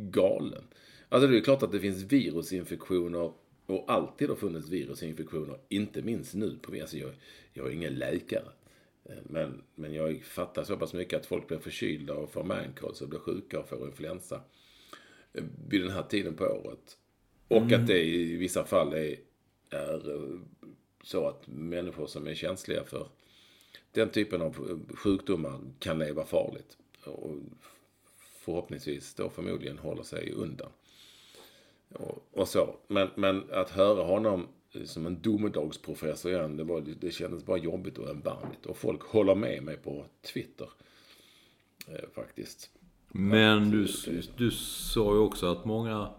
galen? Alltså det är klart att det finns virusinfektioner och alltid har funnits virusinfektioner. Inte minst nu. På, alltså jag, jag är ingen läkare. Eh, Men, men jag fattar så pass mycket att folk blir förkylda och får mancolds och blir sjuka och får influensa eh, vid den här tiden på året. Och att det i vissa fall är, är eh, så att människor som är känsliga för den typen av sjukdomar kan leva farligt. Och förhoppningsvis då förmodligen håller sig undan. Och, och så. Men, men att höra honom som en domedagsprofessor igen, det, var, det kändes bara jobbigt och erbarmligt. Och folk håller med mig på Twitter. Eh, faktiskt. Men du, du sa ju också att många...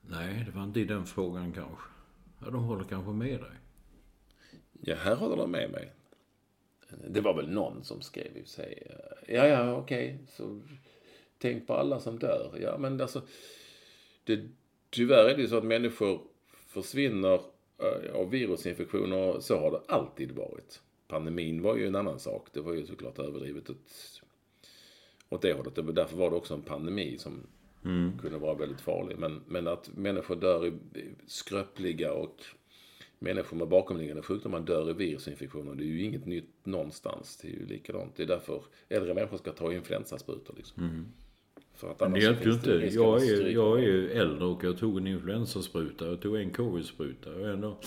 Nej, det var inte i den frågan kanske. Ja, de håller kanske med dig. Ja, här håller de med mig. Det var väl någon som skrev i sig. Ja, ja, okej. Så tänk på alla som dör. Ja, men alltså. Det, tyvärr är det ju så att människor försvinner eh, av virusinfektioner. Så har det alltid varit. Pandemin var ju en annan sak. Det var ju såklart överdrivet åt, åt det hållet. Därför var det också en pandemi som mm. kunde vara väldigt farlig. Men, men att människor dör i skröpliga och människor med bakomliggande sjukdomar dör i virusinfektioner. Det är ju inget nytt någonstans. Det är ju likadant. Det är därför äldre människor ska ta influensasprutor. Liksom. Mm. För att det hjälpte ju inte. Jag är, jag är ju äldre och jag tog en influensaspruta. Jag tog en covid-spruta. Och ändå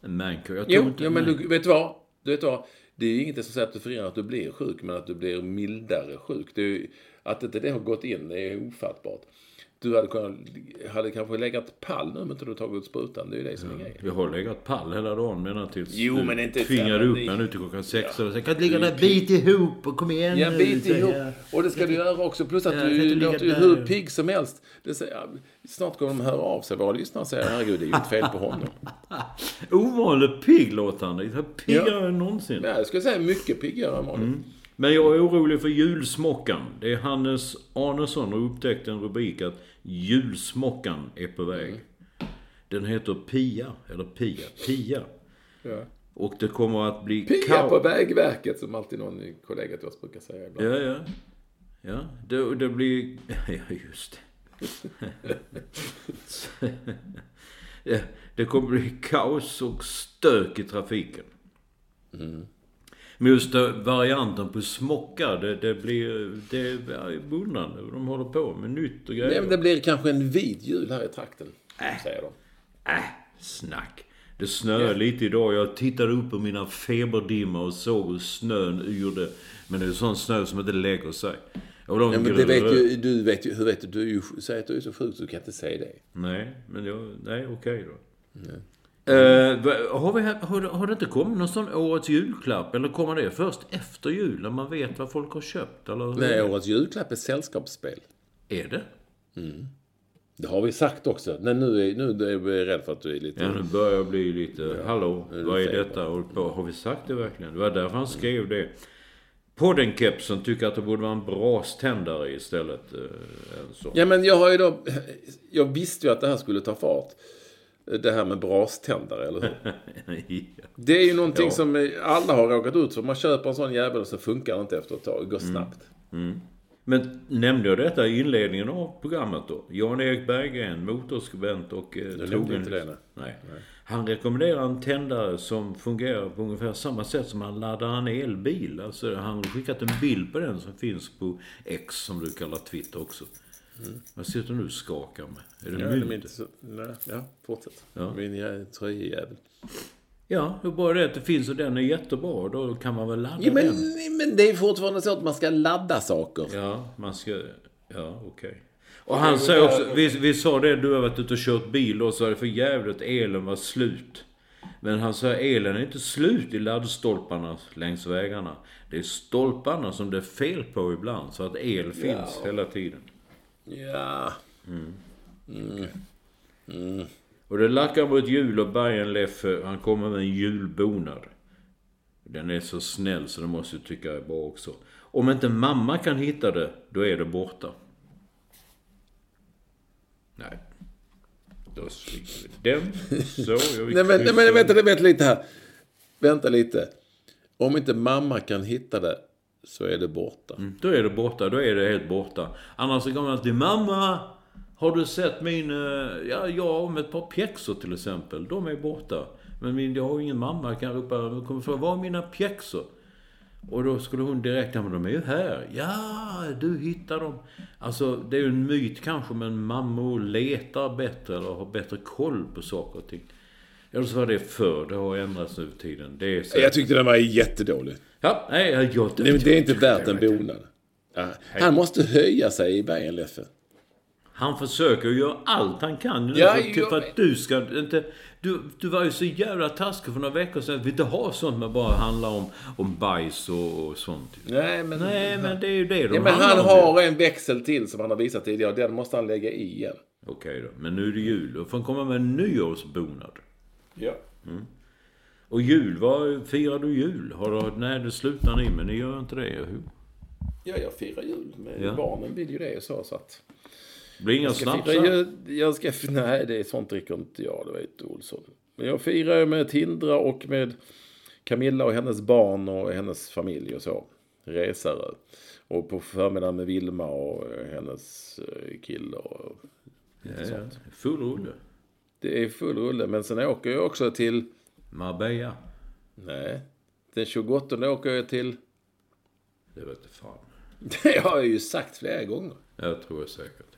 en manco. Jag tog jo, inte ja, men du vet vad? Du vet vad? Det är inget som säger att du förhindrar att du blir sjuk, men att du blir mildare sjuk. Det är, att inte det har gått in, det är ofattbart. Du hade, kunnat, hade kanske legat pall nu om inte du tagit ut sprutan. Det är ju det som är grejen. Jag har legat pall hela dagen medan tills jo, du men inte tvingade upp mig nu till klockan sex. Ja. Och så kan ligga där, bit ihop och kom igen Ja, bit ihop. Och det ska du göra också. Plus att ja, du låter ju hur pigg som helst. Det säger, snart kommer de höra av sig, våra lyssnare, och säga herregud, det är ju ett fel på honom. Ovanligt pigg låter han. Piggare ja. än någonsin. Ja, jag skulle säga mycket piggare än vanligt. Mm. Men jag är orolig för julsmockan. Det är Hannes Arnesson har upptäckt en rubrik att julsmockan är på väg. Mm. Den heter Pia, eller Pia, Pia. Ja. Och det kommer att bli... Pia på Vägverket, som alltid någon kollega till oss brukar säga ibland. Ja, ja. Ja, det, det blir... Ja, just det. det kommer bli kaos och stök i trafiken. Mm. Men just varianten på smocka, det, det blir... Det är beundrande. De håller på med nytt och grejer. Nej, men det blir kanske en vit jul här i trakten. Äh. Säger de. Äh, snack. Det snöar ja. lite idag. Jag tittade upp på mina feberdimmor och såg hur snön yrde. Men det är sån snö som inte lägger sig. Ja, men det vet ju, du vet ju, hur vet du? Du säger att du är så sjuk så du kan inte säga det. Nej, men jag, nej okej okay då. Nej. Uh, har, vi, har, har det inte kommit någon sån årets julklapp? Eller kommer det först efter jul, när man vet vad folk har köpt? Eller Nej, årets julklapp är sällskapsspel. Är det? Mm. Det har vi sagt också. Nej, nu är, nu är jag rädd för att du är lite... Ja, nu börjar jag bli lite... Ja, Hallå, vad är detta? Och har vi sagt det verkligen? Det var därför han skrev det. Podden-kepsen tycker att det borde vara en braständare istället. Eh, ja, men jag har ju då... Jag visste ju att det här skulle ta fart det här med braständare, eller hur? ja. Det är ju någonting ja. som alla har råkat ut för. Man köper en sån jävel och så funkar det inte efter ett tag. Det går mm. snabbt. Mm. Mm. Men nämnde jag detta i inledningen av programmet då? Jan-Erik Berggren, motorskribent och eh, trogen... nej. nej. Han rekommenderar en tändare som fungerar på ungefär samma sätt som man laddar en elbil. Alltså han har skickat en bild på den som finns på X, som du kallar Twitter också. Mm. Vad sitter du och skakar med? Är det ja, mynt? Så, nej, ja, fortsätt. Ja. Min tröjjävel. Ja, hur bara det att det finns och den är jättebra. Då kan man väl ladda ja, men, den. Men det är fortfarande så att man ska ladda saker. Ja, man ska... Ja, okej. Okay. Och han säger också, vi, vi sa det, du har varit ute och kört bil och så är det för jävligt att elen var slut. Men han säger elen är inte slut i laddstolparna längs vägarna. Det är stolparna som det är fel på ibland, så att el finns ja. hela tiden. Ja. Mm. Mm. Mm. Och det lackar mot jul och Bajenleffe, han kommer med en julbonad. Den är så snäll så det måste jag tycka är bra också. Om inte mamma kan hitta det, då är det borta. Nej. Då sviker vi den. Så, jag nej, men, nej, men vänta, vänta lite här. Vänta lite. Om inte mamma kan hitta det, så är det borta. Mm, då är det borta, då är det helt borta. Annars så kommer man alltid Mamma! Har du sett min... Eh, ja, jag om ett par pjäxor till exempel. De är borta. Men min, jag har ingen mamma. Jag kan ropa, jag kommer fråga, var är mina pjäxor? Och då skulle hon direkt, ja men de är ju här. Ja, du hittar dem. Alltså, det är ju en myt kanske, men mammor letar bättre eller har bättre koll på saker och ting. Eller så var det förr, det har ändrats nu tiden. Det är så... Jag tyckte den var jättedålig. Ja, nej, jag, jag, det, det är inte värt en bonad. Han måste höja sig i Bajenleffe. Han försöker göra allt han kan nu Ja, för, för att du ska inte... Du, du var ju så jävla taskig för några veckor sedan. Vi inte har sånt med bara handlar om, om bajs och, och sånt. Nej, men... Nej, men det är ju det de Ja, men han har en växel till som han har visat tidigare. Den måste han lägga i igen. Okej då, men nu är det jul. Då får han komma med en nyårsbonad. Ja. Och jul, vad firar du jul? Har du, nej, det slutar ni, men ni gör inte det, hur? Ja, jag firar jul. Men Ja. barnen vill ju det och så. så att... Det blir inga snapsar? Jag ska... Nej, det är sånt dricker inte jag. Det vet Olsson. Men jag firar ju med Tindra och med Camilla och hennes barn och hennes familj och så. Resare. Och på förmiddagen med Vilma och hennes eh, kille och Ja, ja. Full rulle. Det är full rulle. Men sen åker jag också till... Marbella. Nej. Den 28 åker jag till... Det vet jag fan. Det har jag ju sagt flera gånger. Jag tror jag säkert.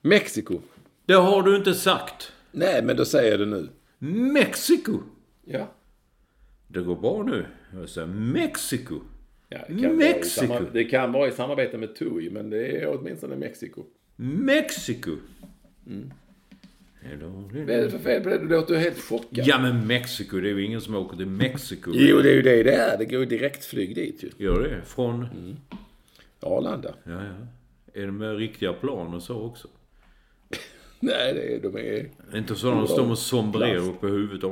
Mexiko. Det har du inte sagt. Nej, men då säger jag det nu. Mexiko. Ja. Det går bra nu. Jag säger Mexiko. ja det, kan Vara i Mexiko. samma, det kan vara i samarbete med TUI, men det är åtminstone Mexiko. Mexiko. Mm. Vad är det för fel på det? Du låter ju helt chockad. Ja men Mexiko, det är ju ingen som åker till Mexiko. Jo, det är ju det det är. Det går ju direktflyg dit ju. Gör det? Från? Mm. Arlanda. Ja, ja. Är det med riktiga plan och så också? Nej, det är, de är... Inte så de står och sombrerar upp i huvudet.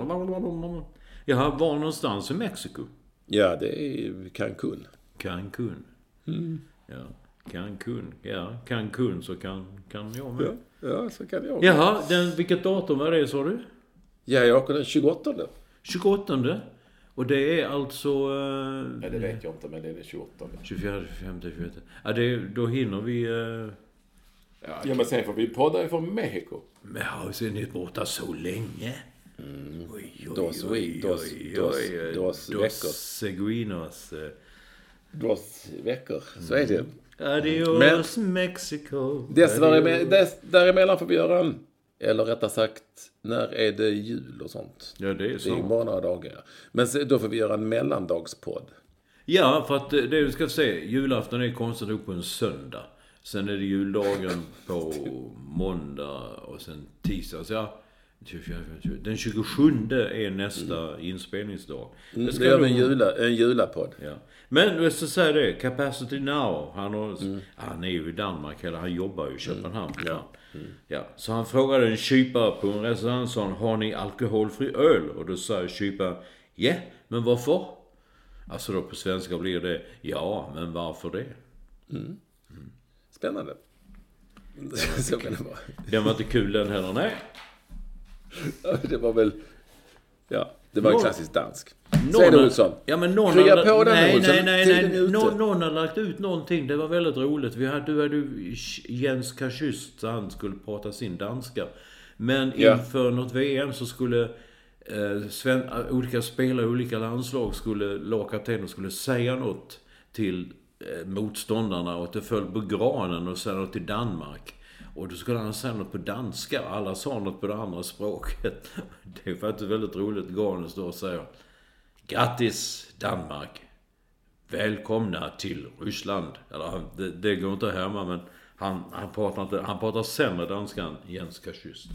Jaha, var någonstans i Mexiko? Ja, det är Cancun. Cancun. Mm. Ja, Cancun. Ja, Cancun så kan, kan jag med. Ja, ja så kan jag. Jaha, den, vilket datum var det sa du? Ja, jag åker den 28. 28. Och det är alltså... Eh, Nej, det vet jag inte, men det är den 28. 24, 25, 26. Ja, det, då hinner vi... Eh, Ja, men sen får vi podda ifrån Mexiko. men har sen är borta så länge. Oj, oj, Dos oj, dos- oj, dos- oj, dos dos veckor. seguinos. eh. Dos veckor. Så är det. Adios Mexico. Däremellan, dess, däremellan får vi göra en... Eller rättare sagt, när är det jul och sånt? Ja, det är Det är så. bara några dagar. Men då får vi göra en mellandagspodd. Ja, för att eh, det du ska se, julafton är konstigt nog på en söndag. Sen är det juldagen på måndag och sen tisdag. Så ja, 24, 25, den 27 är nästa inspelningsdag. Det Då ska gör vi en, jula, en julapodd. Ja. Men jag ska säga det, Capacity Now, han, har, han är ju i Danmark, eller han jobbar ju i Köpenhamn. Ja. Ja. Så han frågade en kypare på en restaurang, sa han, har ni alkoholfri öl? Och då sa kyparen, ja, men varför? Alltså då på svenska blir det, ja, men varför det? Spännande. Så kan det vara. Den var inte kul den heller, nej. Det var väl... Ja, det var Någon- klassiskt dansk. Så är det Olsson. Ja men någon Krya hade- på den nej, Olsson. nej, nej, nej. ute. Någon, någon har lagt ut någonting. Det var väldigt roligt. Vi hade, du hade Jens Kaschyst, så han skulle prata sin danska. Men Ja. inför något VM så skulle eh, Sven, eh, olika spelare i olika landslag skulle, lagkaptener skulle säga något till eh, motståndarna och att det föll på granen och säga något till Danmark. Och då skulle han säga något på danska. Alla sa något på det andra språket. Det är faktiskt väldigt roligt. Står och säger Grattis Danmark! Välkomna till Ryssland. Eller det, det går inte hemma men han, han, pratar inte, han pratar sämre danska än Jens Kaschyst.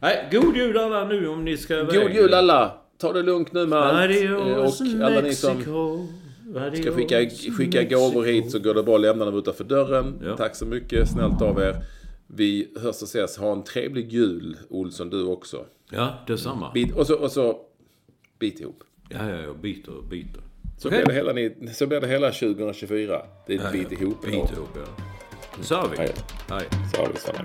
Nej, god jul alla nu om ni ska iväg. God jul alla! Ta det lugnt nu med allt. Eh, Och alla ni som ska skicka, skicka gåvor hit så går det bra att lämna dem utanför dörren. Ja. Tack så mycket, snällt av er. Vi hörs och ses. Ha en trevlig jul, Olsson, du också. Ja, detsamma. Bit, och, så, och så bit ihop. Ja, ja, ja, biter och biter. Så, Okej. blir det hela, så blir det hela 2024. Det är ett bit ihop. Bit ihop, ja. Så har vi. Hej. Hej. Så har vi samma